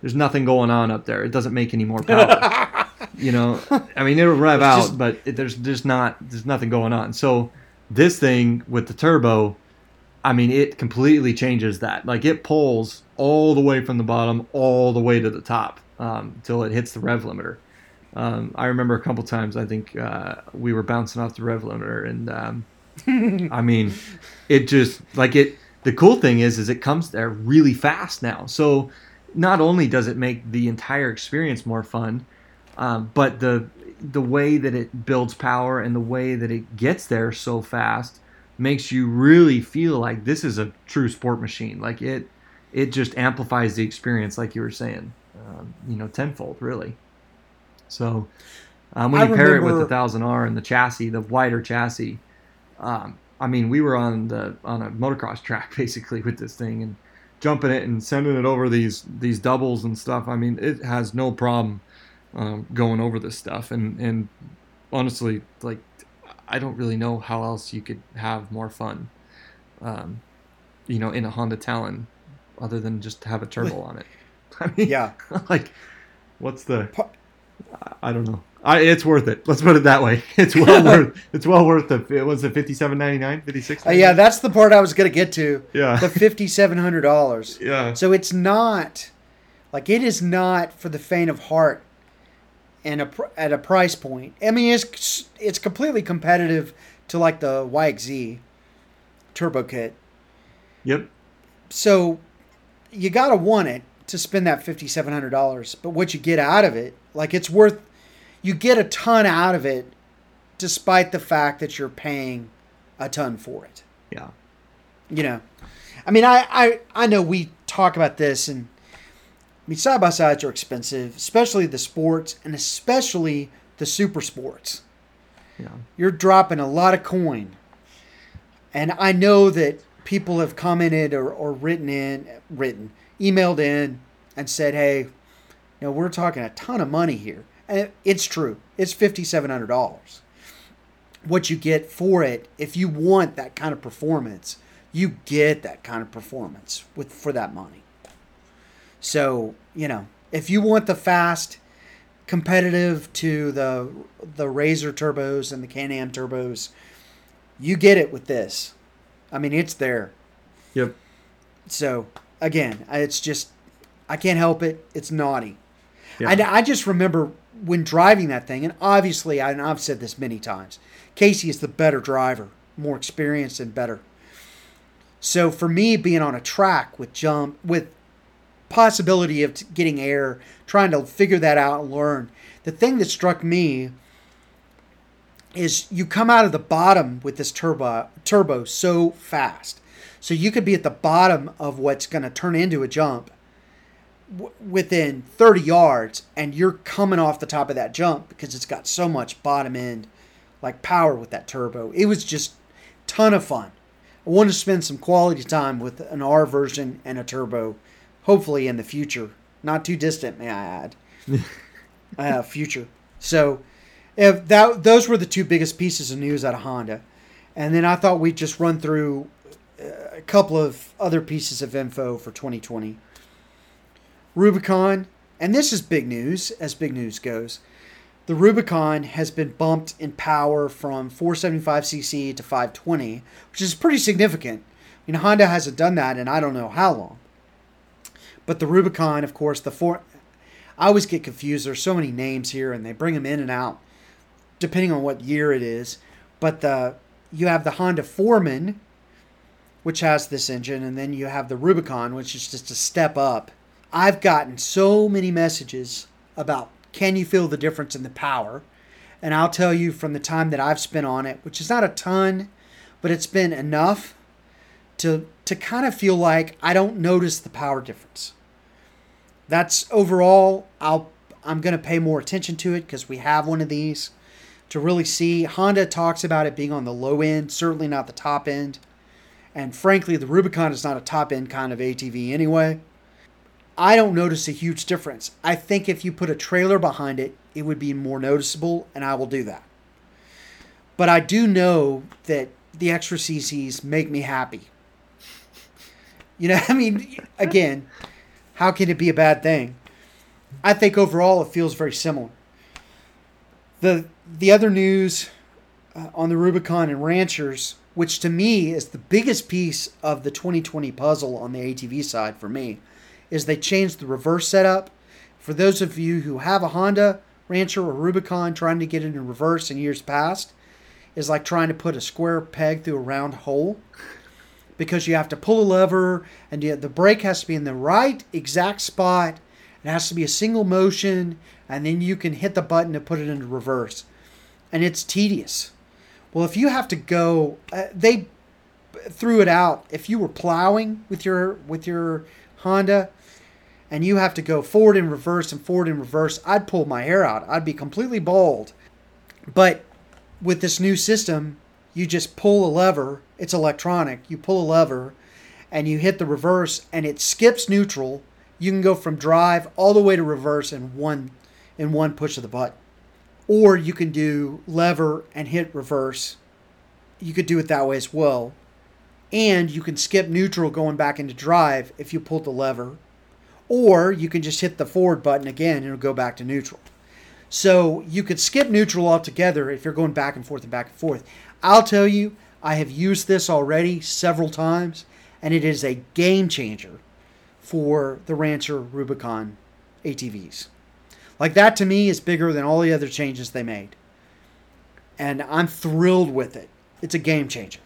there's nothing going on up there. It doesn't make any more power. you know, I mean it'll rev out, just- but it, there's just not there's nothing going on. So this thing with the turbo I mean, it completely changes that. Like it pulls all the way from the bottom all the way to the top um, until it hits the rev limiter. Um, I remember a couple times. I think uh, we were bouncing off the rev limiter, and um, I mean, it just like it. The cool thing is, is it comes there really fast now. So not only does it make the entire experience more fun, um, but the the way that it builds power and the way that it gets there so fast makes you really feel like this is a true sport machine. Like it, it just amplifies the experience, like you were saying, um, you know, tenfold, really. So um, when you pair it with the thousand R and the chassis, the wider chassis, um, I mean, we were on the on a motocross track basically with this thing and jumping it and sending it over these these doubles and stuff. I mean, it has no problem um, going over this stuff. And and honestly, like I don't really know how else you could have more fun, um, you know, in a Honda Talon, other than just have a turbo on it. I mean, Yeah. like, what's the? I- don't know. I, it's worth it. Let's put it that way. It's well worth. It's well worth the. It was it fifty seven ninety nine, fifty six. Uh, yeah, that's the part I was going to get to. yeah, The fifty-seven hundred dollars. yeah, So it's not like it is not for the faint of heart, and a pr- at a price point. I mean, it's it's completely competitive to like the YXZ turbo kit. yep, So you gotta want it to spend that fifty-seven hundred dollars. But what you get out of it, like it's worth, you get a ton out of it, despite the fact that you're paying a ton for it. yeah, you know i mean i i, I know we talk about this and i mean side by sides are expensive especially the sports and especially the super sports. Yeah, you're dropping a lot of coin. And i know that people have commented or, or written in written emailed in and said hey you know we're talking a ton of money here. And it's true. It's $5700 what you get for it if you want that kind of performance you get that kind of performance with for that money so you know if you want the fast competitive to the the RZR turbos and the can-am turbos you get it with this. I mean it's there. Yep, so again it's just i can't help it. It's naughty. Yeah. and I just remember when driving that thing, and obviously, I- and I've said this many times, Casey is the better driver, more experienced and better. So for me, being on a track with jump, with possibility of t- getting air, trying to figure that out and learn, the thing that struck me is you come out of the bottom with this turbo turbo so fast. So you could be at the bottom of what's going to turn into a jump w- within 30 yards and you're coming off the top of that jump because it's got so much bottom end like power with that turbo. It was just ton of fun. I want to spend some quality time with an R version and a turbo, hopefully in the future, not too distant, may I add. uh, future. So, if that those were the two biggest pieces of news out of Honda, and then I thought we'd just run through uh, a couple of other pieces of info for 2020. Rubicon, and this is big news as big news goes. The Rubicon has been bumped in power from 475cc to 520, which is pretty significant. I mean, Honda hasn't done that in I don't know how long. But the Rubicon, of course, the four. I always get confused. There's so many names here, and they bring them in and out, depending on what year it is. But the you have the Honda Foreman, which has this engine, and then you have the Rubicon, which is just a step up. I've gotten so many messages about can you feel the difference in the power? And I'll tell you from the time that I've spent on it, which is not a ton, but it's been enough to to kind of feel like I don't notice the power difference. That's overall I'll I'm going to pay more attention to it because we have one of these to really see. Honda talks about it being on the low end, certainly not the top end. And frankly, the Rubicon is not a top end kind of ATV anyway. I don't notice a huge difference. I think if you put a trailer behind it, it would be more noticeable, and I will do that. But I do know that the extra CCs make me happy. You know, I mean, again, how can it be a bad thing? I think overall it feels very similar. The the other news uh, on the Rubicon and Ranchers, which to me is the biggest piece of the 2020 puzzle on the ATV side for me, is they changed the reverse setup. For those of you who have a Honda Rancher or Rubicon trying to get it in reverse in years past, is like trying to put a square peg through a round hole because you have to pull a lever and the brake has to be in the right exact spot. It has to be a single motion, and then you can hit the button to put it into reverse. And it's tedious. Well, if you have to go, uh, they threw it out. If you were plowing with your with your Honda, and you have to go forward and reverse and forward and reverse, I'd pull my hair out. I'd be completely bald. But with this new system, you just pull a lever. It's electronic. You pull a lever and you hit the reverse and it skips neutral. You can go from drive all the way to reverse in one in one push of the button. Or you can do lever and hit reverse. You could do it that way as well. And you can skip neutral going back into drive if you pull the lever. Or you can just hit the forward button again and it'll go back to neutral. So you could skip neutral altogether if you're going back and forth and back and forth. I'll tell you, I have used this already several times, and it is a game changer for the Rancher Rubicon ATVs. Like that to me is bigger than all the other changes they made. And I'm thrilled with it. It's a game changer.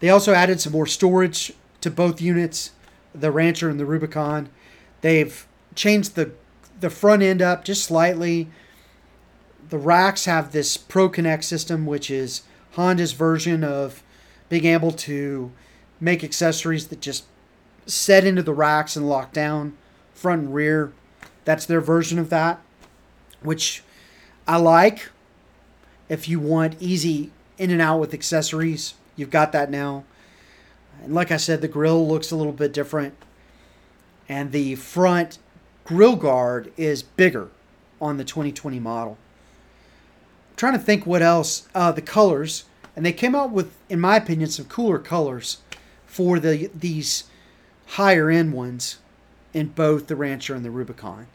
They also added some more storage to both units, the Rancher and the Rubicon. They've changed the the front end up just slightly. The racks have this Pro Connect system, which is Honda's version of being able to make accessories that just set into the racks and lock down front and rear. That's their version of that, which I like. If you want easy in and out with accessories, you've got that now. And like I said, the grill looks a little bit different. And the front grill guard is bigger on the 2020 model. I'm trying to think what else. Uh, the colors, and they came out with, in my opinion, some cooler colors for the these higher end ones in both the Rancher and the Rubicon.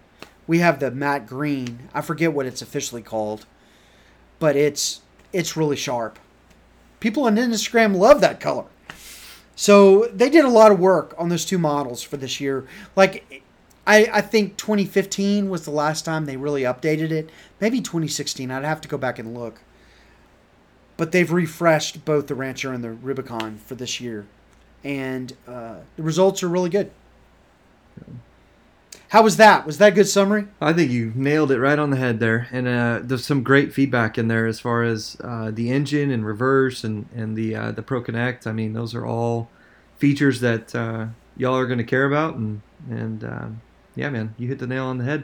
We have the matte green. I forget what it's officially called, but it's it's really sharp. People on Instagram love that color. So they did a lot of work on those two models for this year. Like I, I think 2015 was the last time they really updated it. Maybe 2016. I'd have to go back and look. But they've refreshed both the Rancher and the Rubicon for this year, and uh, the results are really good. How was that? Was that a good summary? I think you nailed it right on the head there, and uh, there's some great feedback in there as far as uh, the engine and reverse and and the uh, the Pro Connect. I mean, those are all features that uh, y'all are going to care about, and and um, yeah, man, you hit the nail on the head.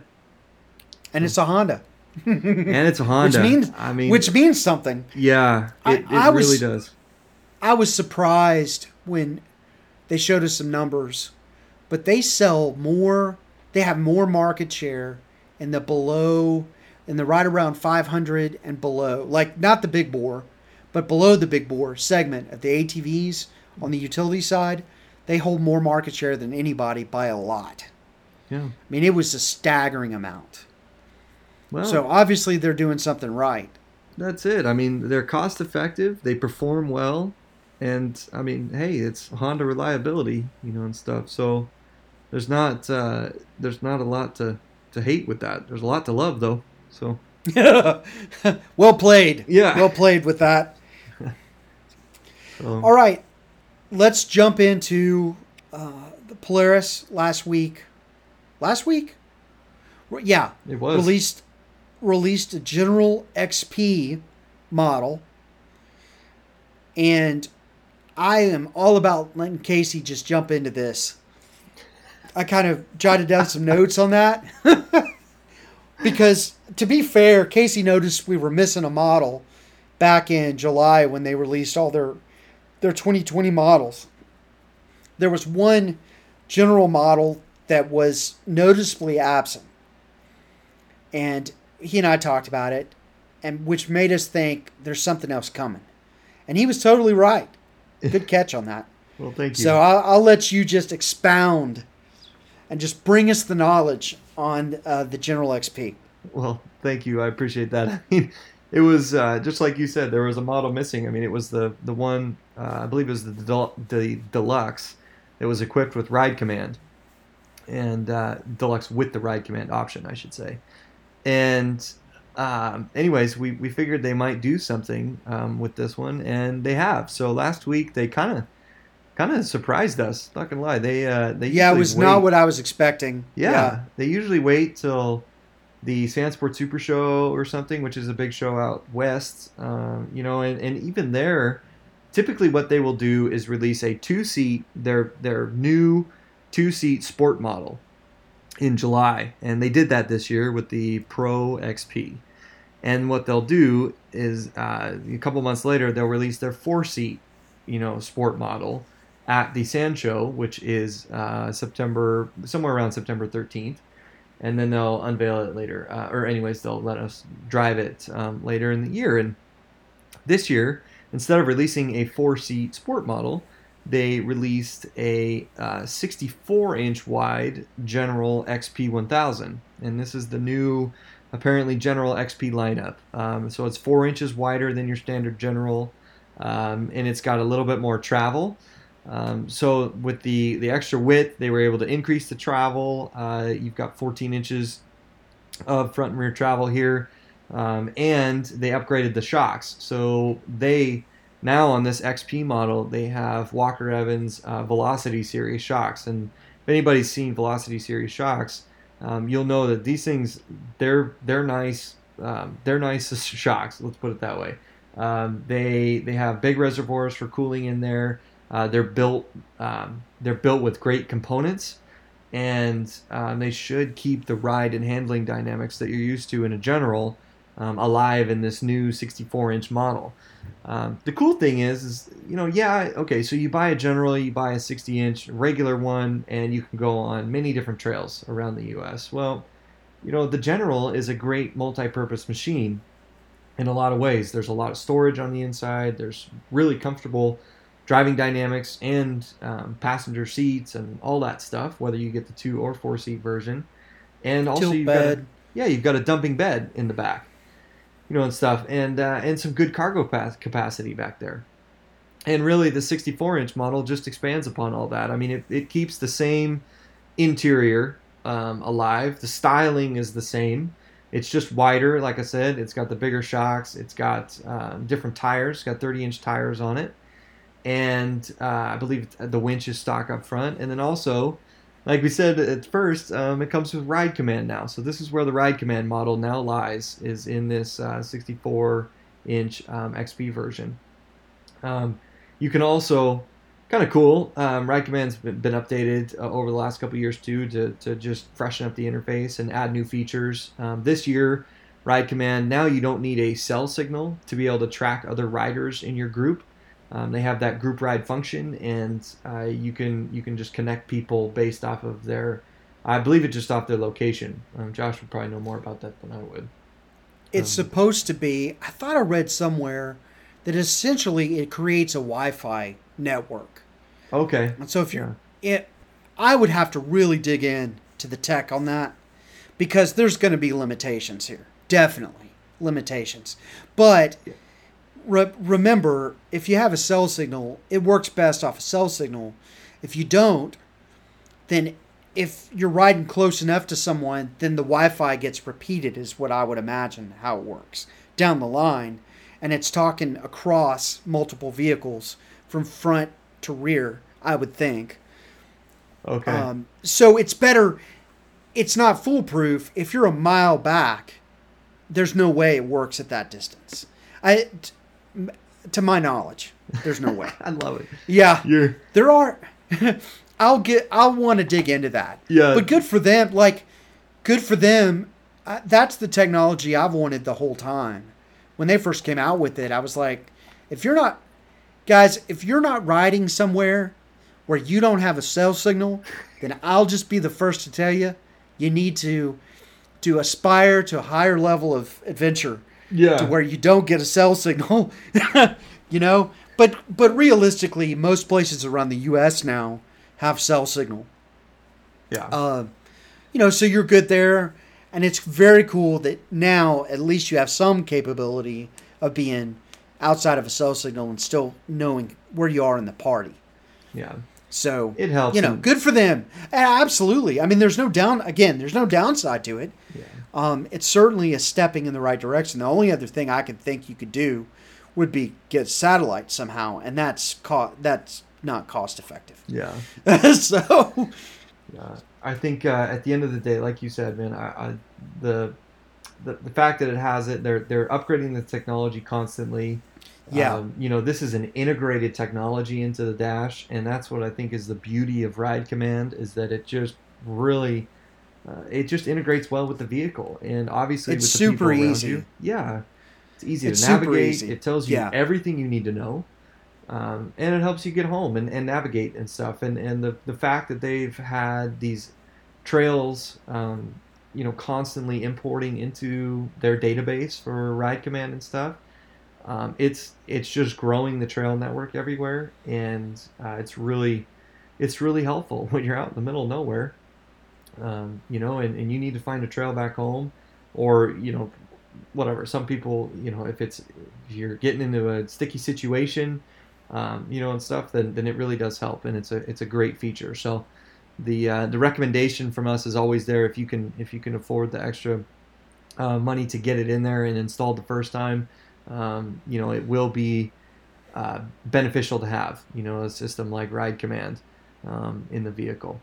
And it's a Honda. and it's a Honda. Which means, I mean, which means something. yeah, I- it, it I was- really does. I was surprised when they showed us some numbers, but they sell more. They have more market share in the below, in the right around 500 and below, like not the big bore, but below the big bore segment of the ATVs on the utility side. They hold more market share than anybody by a lot. Yeah. I mean, it was a staggering amount. Well, So obviously they're doing something right. that's it. I mean, they're cost effective. They perform well, and I mean, hey, it's Honda reliability, you know, and stuff. So there's not uh, there's not a lot to to hate with that. There's a lot to love though. So well played. Yeah. Well played with that. so- All right, let's jump into uh, the Polaris last week. Last week, yeah, it was. Released released a General XP model, and I am all about letting Casey just jump into this. I kind of jotted down some notes on that. Because, to be fair, Casey noticed we were missing a model back in July when they released all their their 2020 models. There was one general model that was noticeably absent. And he and I talked about it, and which made us think there's something else coming. And he was totally right. Good catch on that. well, thank you. So I'll, I'll let you just expound and just bring us the knowledge on uh, the General XP. Well, thank you. I appreciate that. I mean, it was uh, just like you said. There was a model missing. I mean, it was the the one uh, I believe it was the del- the deluxe that was equipped with ride command, and uh, deluxe with the ride command option, I should say. And um, anyways, we, we figured they might do something um, with this one, and they have. So last week they kind of kind of surprised us. Not gonna lie, they uh, they Yeah, it was not what I was expecting. yeah, they usually wait till the Sandsport Super Show or something, which is a big show out west. Um, you know, and, and even there, typically what they will do is release a two seat their their new two seat sport model in July, and they did that this year with the Pro XP. And what they'll do is uh, a couple months later they'll release their four seat, you know, sport model at the Sand Show, which is uh, September somewhere around September 13th, and then they'll unveil it later. Uh, or anyways, they'll let us drive it um, later in the year. And this year, instead of releasing a four seat sport model, they released a uh, 64 inch wide General XP 1000, and this is the new apparently General XP lineup. Um, so it's four inches wider than your standard General, um, and it's got a little bit more travel. Um, so with the the extra width, they were able to increase the travel. Uh, you've got 14 inches of front and rear travel here, um, and they upgraded the shocks. So they now on this XP model they have Walker Evans uh, Velocity Series shocks, and if anybody's seen Velocity Series shocks, um, you'll know that these things they're they're nice. Um, they're nice shocks. Let's put it that way. Um, they they have big reservoirs for cooling in there. Uh, they're built um, they're built with great components, and um, they should keep the ride and handling dynamics that you're used to in a general um, alive in this new 64 inch model. Um, the cool thing is, is you know, yeah, okay, so you buy a general, you buy a 60 inch regular one, and you can go on many different trails around the U.S. Well, you know, the general is a great multi-purpose machine in a lot of ways. There's a lot of storage on the inside. There's really comfortable driving dynamics and um, passenger seats and all that stuff, whether you get the two or four seat version. And also, Tilt you've got a, yeah, you've got a dumping bed in the back, you know, and stuff, and uh, and some good cargo pa- capacity back there. And really, the 64 inch model just expands upon all that. I mean, it, it keeps the same interior um, alive. The styling is the same. It's just wider, like I said. It's got the bigger shocks. It's got um, different tires. It's got 30 inch tires on it, and uh, I believe the winch is stock up front. And then also, like we said at first, um, it comes with Ride Command now. So this is where the Ride Command model now lies, is in this uh, 64 inch um, XP version. Um, you can also, kind of cool, um, Ride Command's been, been updated uh, over the last couple years too to, to just freshen up the interface and add new features. Um, this year, Ride Command, now you don't need a cell signal to be able to track other riders in your group. Um, they have that group ride function, and uh, you can you can just connect people based off of their, I believe it just off their location. Um, Josh would probably know more about that than I would. It's Um, supposed to be. I thought I read somewhere that essentially it creates a Wi-Fi network. Okay. And so if you're it, I would have to really dig in to the tech on that because there's going to be limitations here. Definitely limitations. But re- remember, if you have a cell signal, it works best off a cell signal. If you don't, then if you're riding close enough to someone, then the Wi-Fi gets repeated. Is what I would imagine how it works down the line, and it's talking across multiple vehicles from front to rear. I would think. Okay. Um, so it's better. It's not foolproof. If you're a mile back, there's no way it works at that distance. I, t- to my knowledge, there's no way. I love it. Yeah, You're there are. I'll get. I'll want to dig into that. Yeah. But good for them. Like, good for them. Uh, that's the technology I've wanted the whole time. When they first came out with it, I was like, if you're not, guys, if you're not riding somewhere where you don't have a cell signal, then I'll just be the first to tell you, you need to to aspire to a higher level of adventure yeah. to where you don't get a cell signal. you know, but but realistically, most places around the U.S. now have cell signal. yeah. Uh, you know, so you're good there, and it's very cool that now at least you have some capability of being outside of a cell signal and still knowing where you are in the party. yeah. So It helps. You know, good for them. Absolutely. I mean, there's no down. Again, there's no downside to it. Yeah. Um, it's certainly a stepping in the right direction. The only other thing I could think you could do would be get satellite somehow, and that's co- that's not cost effective. Yeah. so Yeah, I think uh, at the end of the day, like you said, man, I, I, the, the the fact that it has it, they're they're upgrading the technology constantly. Yeah. Um, you know, this is an integrated technology into the dash, and that's what I think is the beauty of Ride Command is that it just really, uh, it just integrates well with the vehicle, and obviously It's with the super easy. you. Yeah, it's easy It's to navigate. It tells you Yeah. everything you need to know um, and it helps you get home and, and navigate and stuff. And and the the fact that they've had these trails, um, you know, constantly importing into their database for Ride Command and stuff. Um, it's it's just growing the trail network everywhere, and uh, it's really it's really helpful when you're out in the middle of nowhere. Um, you know, and, and you need to find a trail back home, or you know, whatever. Some people, you know, if it's if you're getting into a sticky situation, um, you know, and stuff, then, then it really does help, and it's a it's a great feature. So the uh, the recommendation from us is always there if you can if you can afford the extra uh, money to get it in there and installed the first time. Um, you know, it will be uh, beneficial to have. You know, a system like Ride Command um, in the vehicle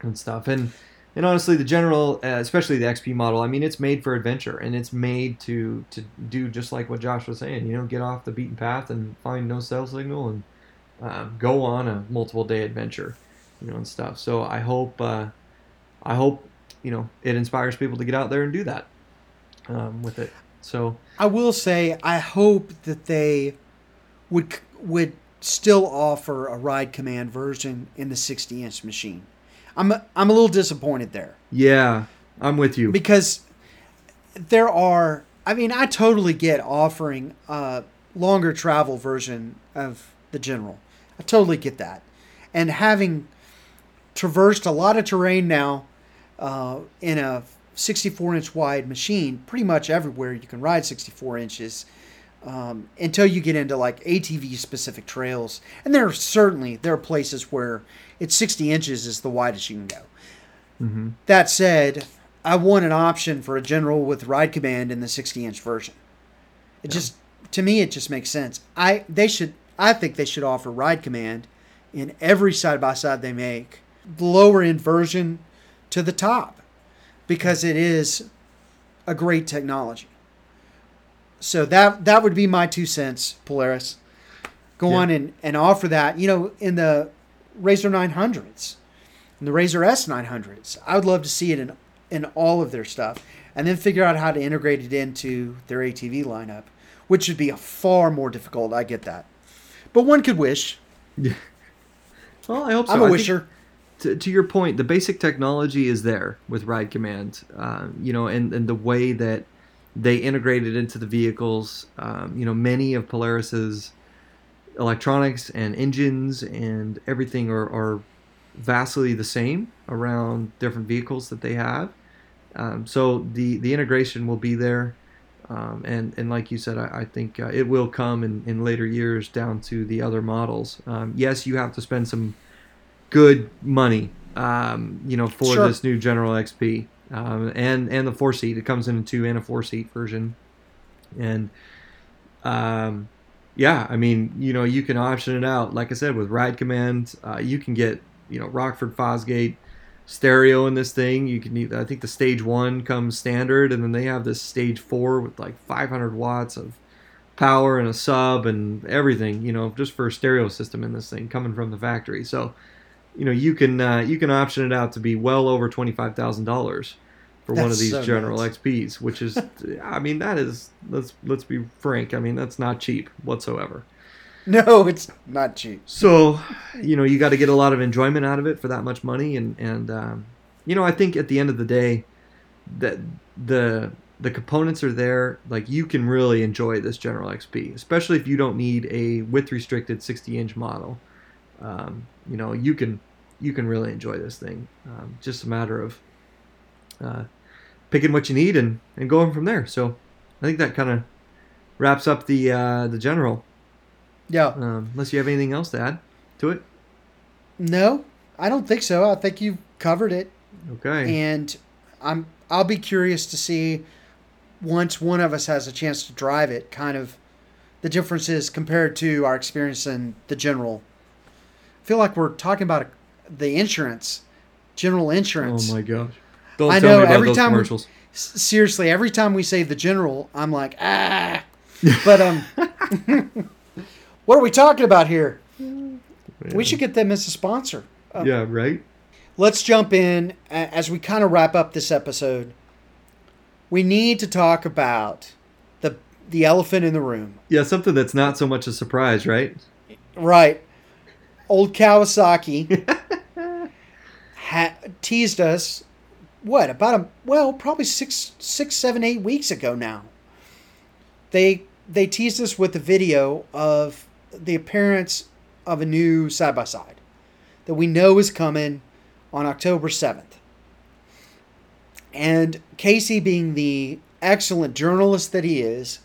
and stuff, and and honestly, the general, uh, especially the XP model, I mean, it's made for adventure, and it's made to to do just like what Josh was saying. You know, get off the beaten path and find no cell signal, and um, go on a multiple day adventure, you know, and stuff. So I hope, uh, I hope, you know, it inspires people to get out there and do that um, with it. So I will say I hope that they would would still offer a ride command version in the 60 inch machine. I'm I'm a little disappointed there yeah, I'm with you. because there are. I mean, I totally get offering a longer travel version of the General. I totally get that, and having traversed a lot of terrain now uh, in a 64 inch wide machine, pretty much everywhere you can ride 64 inches. Um, until you get into like ATV specific trails, and there are certainly there are places where it's 60 inches is the widest you can go. hmm That said, I want an option for a general with ride command in the 60 inch version. It Yeah. just to me it just makes sense. I they should I think they should offer ride command in every side by side they make lower end version to the top because it is a great technology. So that that would be my two cents, Polaris. Go Yeah. on and, and offer that. You know, in the RZR 900s, in the RZR S 900s, I would love to see it in in all of their stuff, and then figure out how to integrate it into their ATV lineup, which would be a far more difficult. I get that, but one could wish. Yeah. Well, I hope so. I'm a I think- wisher. To, to your point, the basic technology is there with Ride Command, um, you know, and, and the way that they integrated into the vehicles. Um, you know, many of Polaris's electronics and engines and everything are, are vastly the same around different vehicles that they have. Um, so the, the integration will be there. Um, and, and like you said, I, I think uh, it will come in, in later years down to the other models. Um, yes, you have to spend some good money, um, you know, for Sure. this new General XP um, and and the four seat. It comes in a two and a four seat version, and um, yeah, I mean, you know, you can option it out. Like I said, with Ride Command, uh, you can get you know Rockford Fosgate stereo in this thing. You can, I think the stage one comes standard, and then they have this stage four with like 500 watts of power and a sub and everything. You know, just for a stereo system in this thing coming from the factory. So, you know, you can uh, you can option it out to be well over twenty five thousand dollars for one of these so General nuts. XPs, which is, I mean, that is let's let's be frank. I mean, that's not cheap whatsoever. No, it's not cheap. So, you know, you got to get a lot of enjoyment out of it for that much money, and and um, you know, I think at the end of the day, that the the components are there. Like you can really enjoy this General XP, especially if you don't need a width restricted 60 inch model. Um, you know, you can you can really enjoy this thing. Um, just a matter of uh, picking what you need and and going from there. So, I think that kind of wraps up the uh, the general. Yeah. Um, unless you have anything else to add to it. No, I don't think so. I think you've covered it. Okay. and I'm I'll be curious to see once one of us has a chance to drive it, kind of the differences compared to our experience in the general. Feel like we're talking about the insurance, general insurance. oh my gosh. Don't I know, every those time commercials. S- Seriously, every time we say the general, I'm like ah. But um, what are we talking about here? We should get them as a sponsor. Uh, Yeah, right? let's jump in as we kind of wrap up this episode. We need to talk about the the elephant in the room. Yeah, something that's not so much a surprise, right? Right. Old Kawasaki ha- teased us what about a well probably six six seven eight weeks ago now. They they teased us with a video of the appearance of a new side by side that we know is coming on October seventh. And Casey, being the excellent journalist that he is,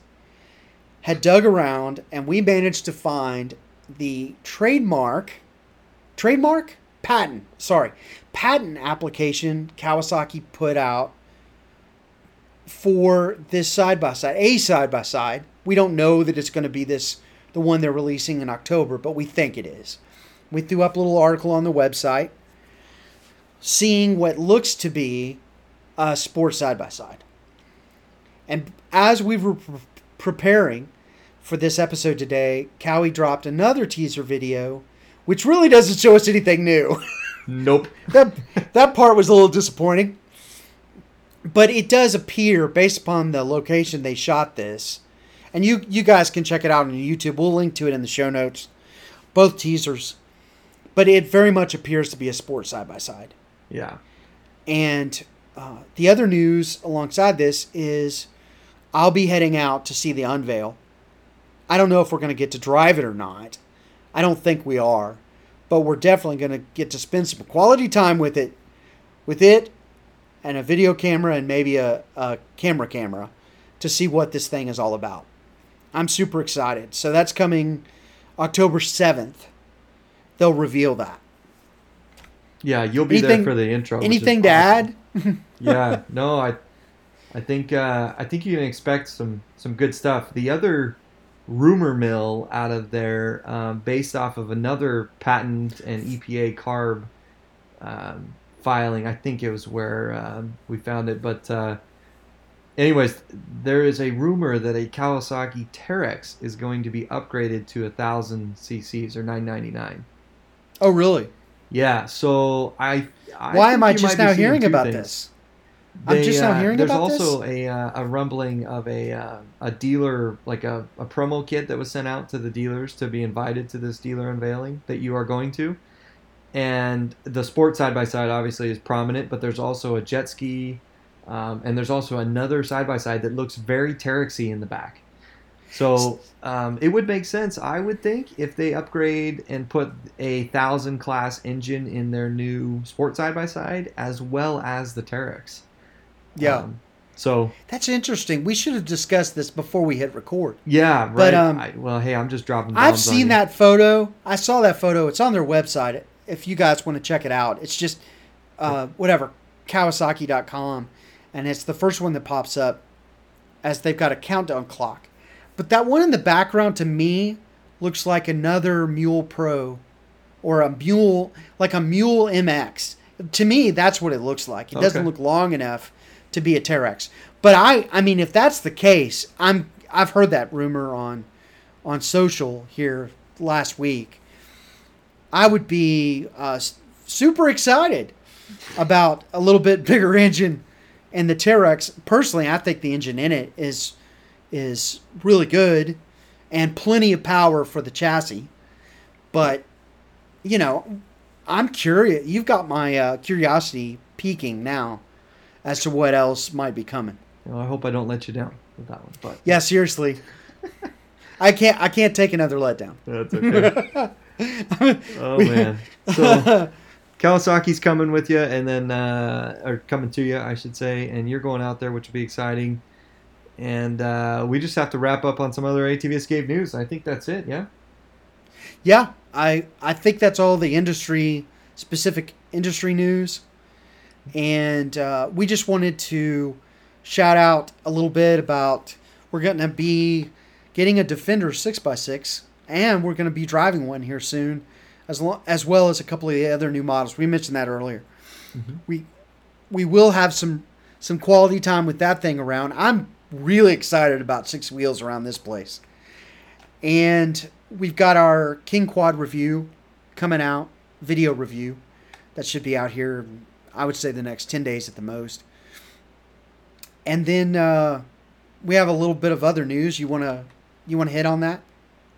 had dug around and we managed to find the trademark trademark patent sorry patent application kawasaki put out for this side by side a side by side. We don't know that it's going to be this the one they're releasing in october but we think it is. We threw up a little article on the website seeing what looks to be a sports side by side. And as we were pre- preparing for this episode today, Kawi dropped another teaser video, which really doesn't show us anything new. Nope. that that part was a little disappointing. But it does appear, based upon the location they shot this, and you you guys can check it out on YouTube. We'll link to it in the show notes. Both teasers. But it very much appears to be a sports side by side. Yeah. And uh, the other news alongside this is I'll be heading out to see the unveil. I don't know if we're going to get to drive it or not. I don't think we are. But we're definitely going to get to spend some quality time with it, with it, and a video camera and maybe a, a camera camera to see what this thing is all about. I'm super excited. So that's coming October 7th. They'll reveal that. Yeah, you'll be Anything- there for the intro. Anything to awesome. add? yeah, no, I, I think uh, I think you can expect some some good stuff. The other rumor mill out of there, um, based off of another patent and EPA carb um, filing. I think it was where um, we found it. But, uh, anyways, there is a rumor that a Kawasaki Teryx is going to be upgraded to a thousand CCs or 999. Oh, really? Yeah. So I. I Why am I just now hearing about things. this? I'm just now uh, hearing there's about also this? a uh, a rumbling of a uh, a dealer like a, a promo kit that was sent out to the dealers to be invited to this dealer unveiling that you are going to, and the sport side by side obviously is prominent, but there's also a jet ski, um, and there's also another side by side that looks very Terexy in the back. So um, it would make sense, I would think, if they upgrade and put a thousand class engine in their new sport side by side as well as the Teryx. Yeah. Um, so That's interesting. We should have discussed this before we hit record. yeah, right. But, um, I, well, hey, I'm just dropping. I've seen that photo. I saw that photo. It's on their website. If you guys want to check it out, it's just uh, whatever Kawasaki.com, and it's the first one that pops up as they've got a countdown clock. But that one in the background to me looks like another Mule Pro or a Mule, like a Mule MX. To me, that's what it looks like. It doesn't look long enough to be a Teryx. But I, I mean, if that's the case, I'm I've heard that rumor on on social here last week. I would be uh, super excited about a little bit bigger engine and the Teryx. Personally, I think the engine in it is is really good and plenty of power for the chassis. But you know, I'm curious. You've got my uh, curiosity peaking now as to what else might be coming. Well, I hope I don't let you down with that one, but Yeah, seriously. I can't. I can't take another letdown. that's okay. oh man. So Kawasaki's coming with you, and then uh, or coming to you, I should say, and you're going out there, which will be exciting. And uh, we just have to wrap up on some other ATV Escape news. I think that's it. Yeah. Yeah, I I think that's all the industry specific industry news, and uh, we just wanted to shout out a little bit about we're going to be getting a Defender six x six, and we're going to be driving one here soon, as as well as a couple of the other new models. We mentioned that earlier. Mhm. We we will have some some quality time with that thing around. I'm really excited about six wheels around this place. And we've got our King Quad review coming out, video review. That should be out here, I would say, the next 10 days at the most. And then uh, we have a little bit of other news. You want to you want to hit on that?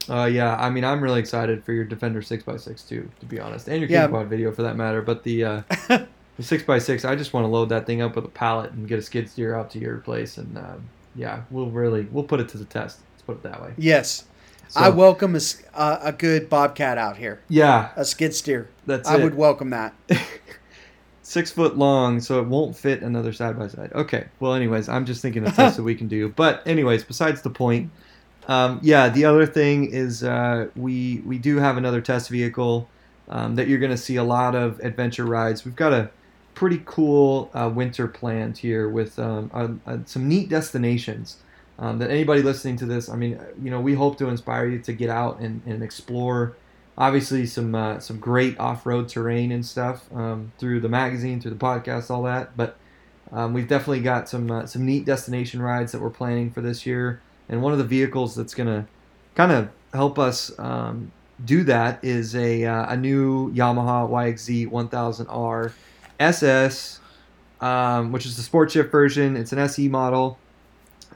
Uh, yeah, I mean, I'm really excited for your Defender 6x6 too, to be honest, and your Yeah. King Quad video for that matter. But the uh, the 6x6, I just want to load that thing up with a pallet and get a skid steer out to your place, and um, yeah, we'll really we'll put it to the test. Let's put it that way. Yes. So, I welcome a good Bobcat out here, Yeah, a skid steer. that's I it. would welcome that. Six foot long, so it won't fit another side by side. Okay. Well, anyways, I'm just thinking of tests that we can do. But anyways, besides the point, um, yeah, the other thing is uh, we we do have another test vehicle um, that you're going to see a lot of adventure rides. We've got a pretty cool uh, winter planned here with um, uh, uh, some neat destinations. Um, that anybody listening to this, I mean, you know, we hope to inspire you to get out and, and explore obviously some uh, some great off-road terrain and stuff um, through the magazine, through the podcast, all that. But um, we've definitely got some uh, some neat destination rides that we're planning for this year. And one of the vehicles that's gonna kind of help us um, do that is a uh, a new Yamaha YXZ 1000R SS, which is the sport shift version. It's an SE model.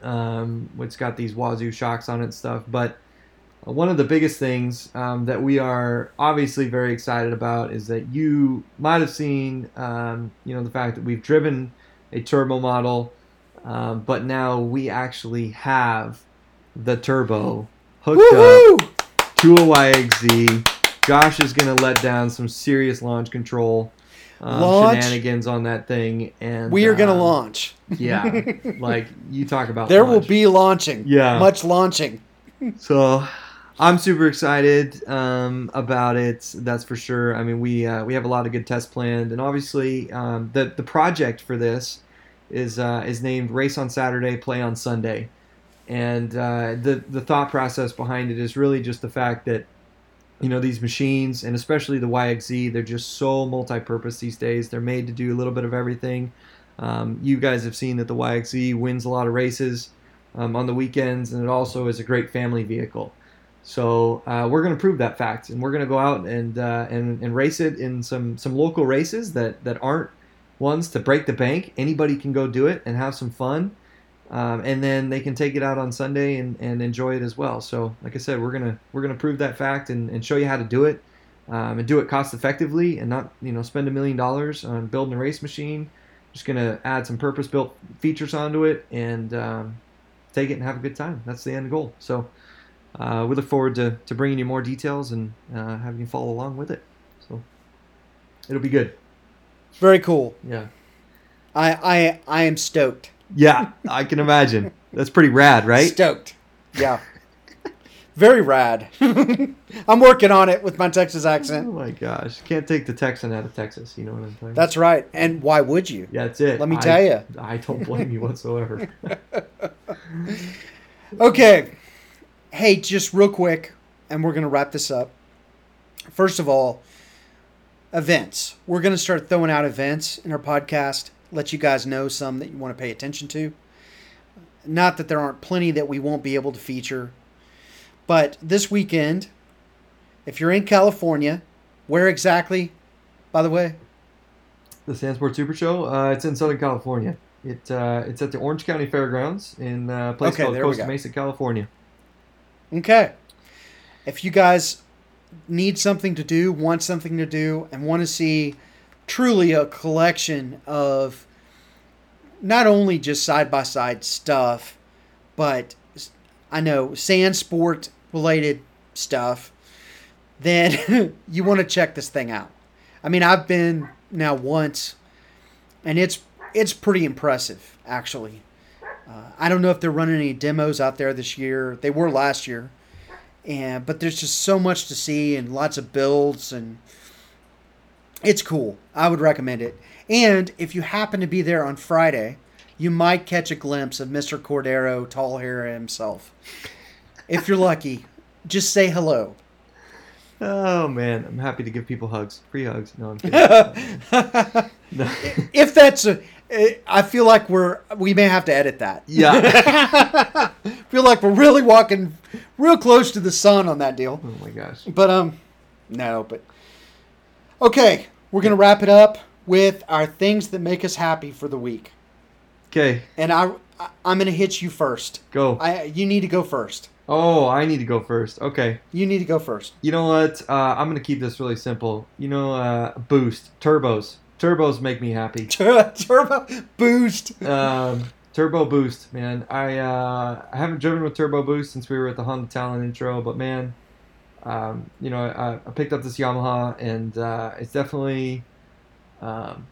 Um, it's got these Wazoo shocks on it and stuff, but one of the biggest things um, that we are obviously very excited about is that you might have seen, um, you know, the fact that we've driven a turbo model, um, but now we actually have the turbo hooked up Woohoo! to a YXZ. Josh is going to let down some serious launch control um, Launch? shenanigans on that thing, and We are going to um, launch. Yeah, like you talk about. There will be launching. Yeah. Much launching. So I'm super excited um, about it. That's for sure. I mean, we uh, we have a lot of good tests planned, and obviously um, the the project for this is uh, is named Race on Saturday, Play on Sunday, and uh, the the thought process behind it is really just the fact that you know these machines and especially the YXZ they're just so multi-purpose these days they're made to do a little bit of everything um, you guys have seen that the YXZ wins a lot of races um, on the weekends and it also is a great family vehicle so uh, we're going to prove that fact and we're going to go out and, uh, and and race it in some some local races that that aren't ones to break the bank anybody can go do it and have some fun um, and then they can take it out on Sunday and, and enjoy it as well. So, like I said, we're gonna we're gonna prove that fact and, and show you how to do it, um, and do it cost effectively and not you know spend a million dollars on building a race machine. Just gonna add some purpose built features onto it and um, take it and have a good time. That's the end goal. So, uh, we look forward to, to bringing you more details and uh, having you follow along with it. So, it'll be good. Very cool. Yeah. I I I am stoked. Yeah, I can imagine. That's pretty rad, right? Stoked. Yeah. Very rad. I'm working on it with my Texas accent. Oh my gosh, can't take the Texan out of Texas. You know what I'm saying? That's right. And why would you? yeah, that's it. Let me I- tell you. I don't blame you whatsoever. Okay. Hey, just real quick, and we're going to wrap this up. First of all, events. We're going to start throwing out events in our podcast, let you guys know some that you want to pay attention to. Not that there aren't plenty that we won't be able to feature, but this weekend, if you're in California, where exactly, by the way? the Sandsport Super Show. Uh, it's in Southern California. It uh, it's at the Orange County Fairgrounds in uh, a place Okay, called Costa. Mesa, California. Okay. If you guys need something to do, want something to do, and want to see truly a collection of not only just side by side stuff, but I know sand sport related stuff, then you want to check this thing out. I mean, I've been now once, and it's it's pretty impressive actually. Uh, I don't know if they're running any demos out there this year. They were last year, and but there's just so much to see and lots of builds and it's cool. I would recommend it. And if you happen to be there on Friday, you might catch a glimpse of Mr. Cordero, tall hair himself. If you're lucky, just say hello. Oh man, I'm happy to give people hugs, free hugs. No, I'm kidding. no. if that's a, I feel like we're we may have to edit that. Yeah. feel like we're really walking real close to the sun on that deal. Oh my gosh. But um, no. But okay, we're gonna wrap it up with our things that make us happy for the week, Okay, and I, I I'm gonna hit you first. go. I you need to go first. Oh, I need to go first. Okay. You need to go first. You know what? Uh, I'm gonna keep this really simple. You know, uh, boost turbos. Turbos make me happy. Turbo boost. um, turbo boost, man. I uh, I haven't driven with turbo boost since we were at the Honda Talon intro, but man, um, you know, I, I picked up this Yamaha, and uh, it's definitely um,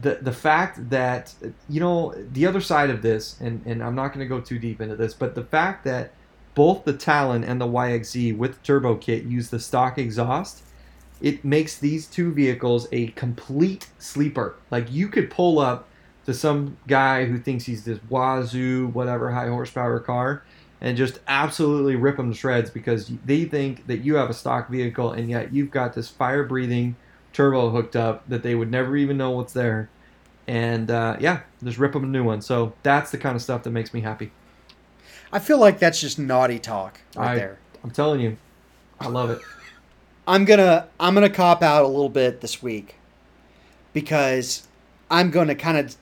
the the fact that you know the other side of this, and and I'm not going to go too deep into this, but the fact that both the Talon and the YXZ with turbo kit use the stock exhaust it makes these two vehicles a complete sleeper. Like you could pull up to some guy who thinks he's this wazoo, whatever high horsepower car, and just absolutely rip them to shreds because they think that you have a stock vehicle and yet you've got this fire breathing turbo hooked up that they would never even know what's there. And uh, yeah, just rip them a new one. So that's the kind of stuff that makes me happy. I feel like that's just naughty talk right I- there. I'm telling you, I love it. I'm gonna I'm gonna cop out a little bit this week because I'm gonna kind of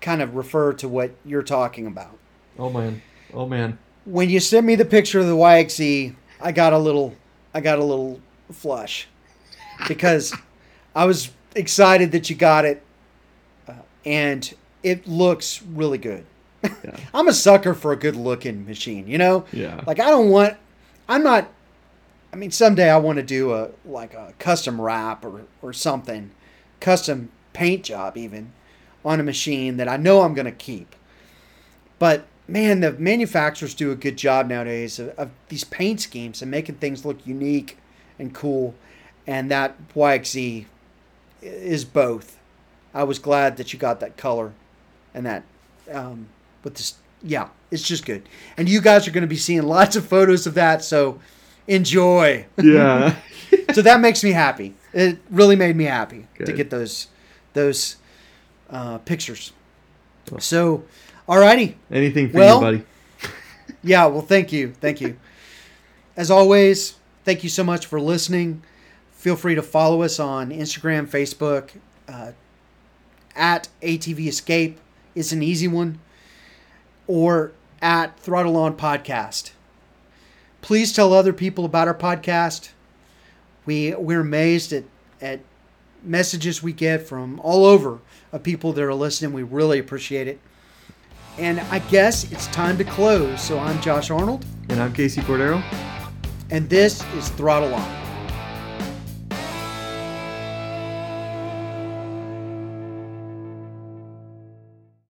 kind of refer to what you're talking about. Oh man, oh man. When you sent me the picture of the YXZ, I got a little I got a little flush because I was excited that you got it, uh, and it looks really good. Yeah. I'm a sucker for a good looking machine, you know. Yeah. Like I don't want, I'm not. I mean, someday I want to do a like a custom wrap or or something, custom paint job even, on a machine that I know I'm gonna keep. But man, the manufacturers do a good job nowadays of, of these paint schemes and making things look unique and cool, and that YXZ is both. I was glad that you got that color, and that um, this, yeah, it's just good. And you guys are going to be seeing lots of photos of that. So enjoy. Yeah. so that makes me happy. It really made me happy to get those those uh, pictures. So, alrighty. Anything for Well- you, buddy. Yeah, well, thank you. Thank you. As always, thank you so much for listening. Feel free to follow us on Instagram, Facebook, uh, at ATV Escape. It's an easy one. Or at Throttle On Podcast. Please tell other people about our podcast. We, we're amazed at, at messages we get from all over of people that are listening. We really appreciate it. And I guess it's time to close. So I'm Josh Arnold, And I'm Casey Cordero. and this is Throttle On.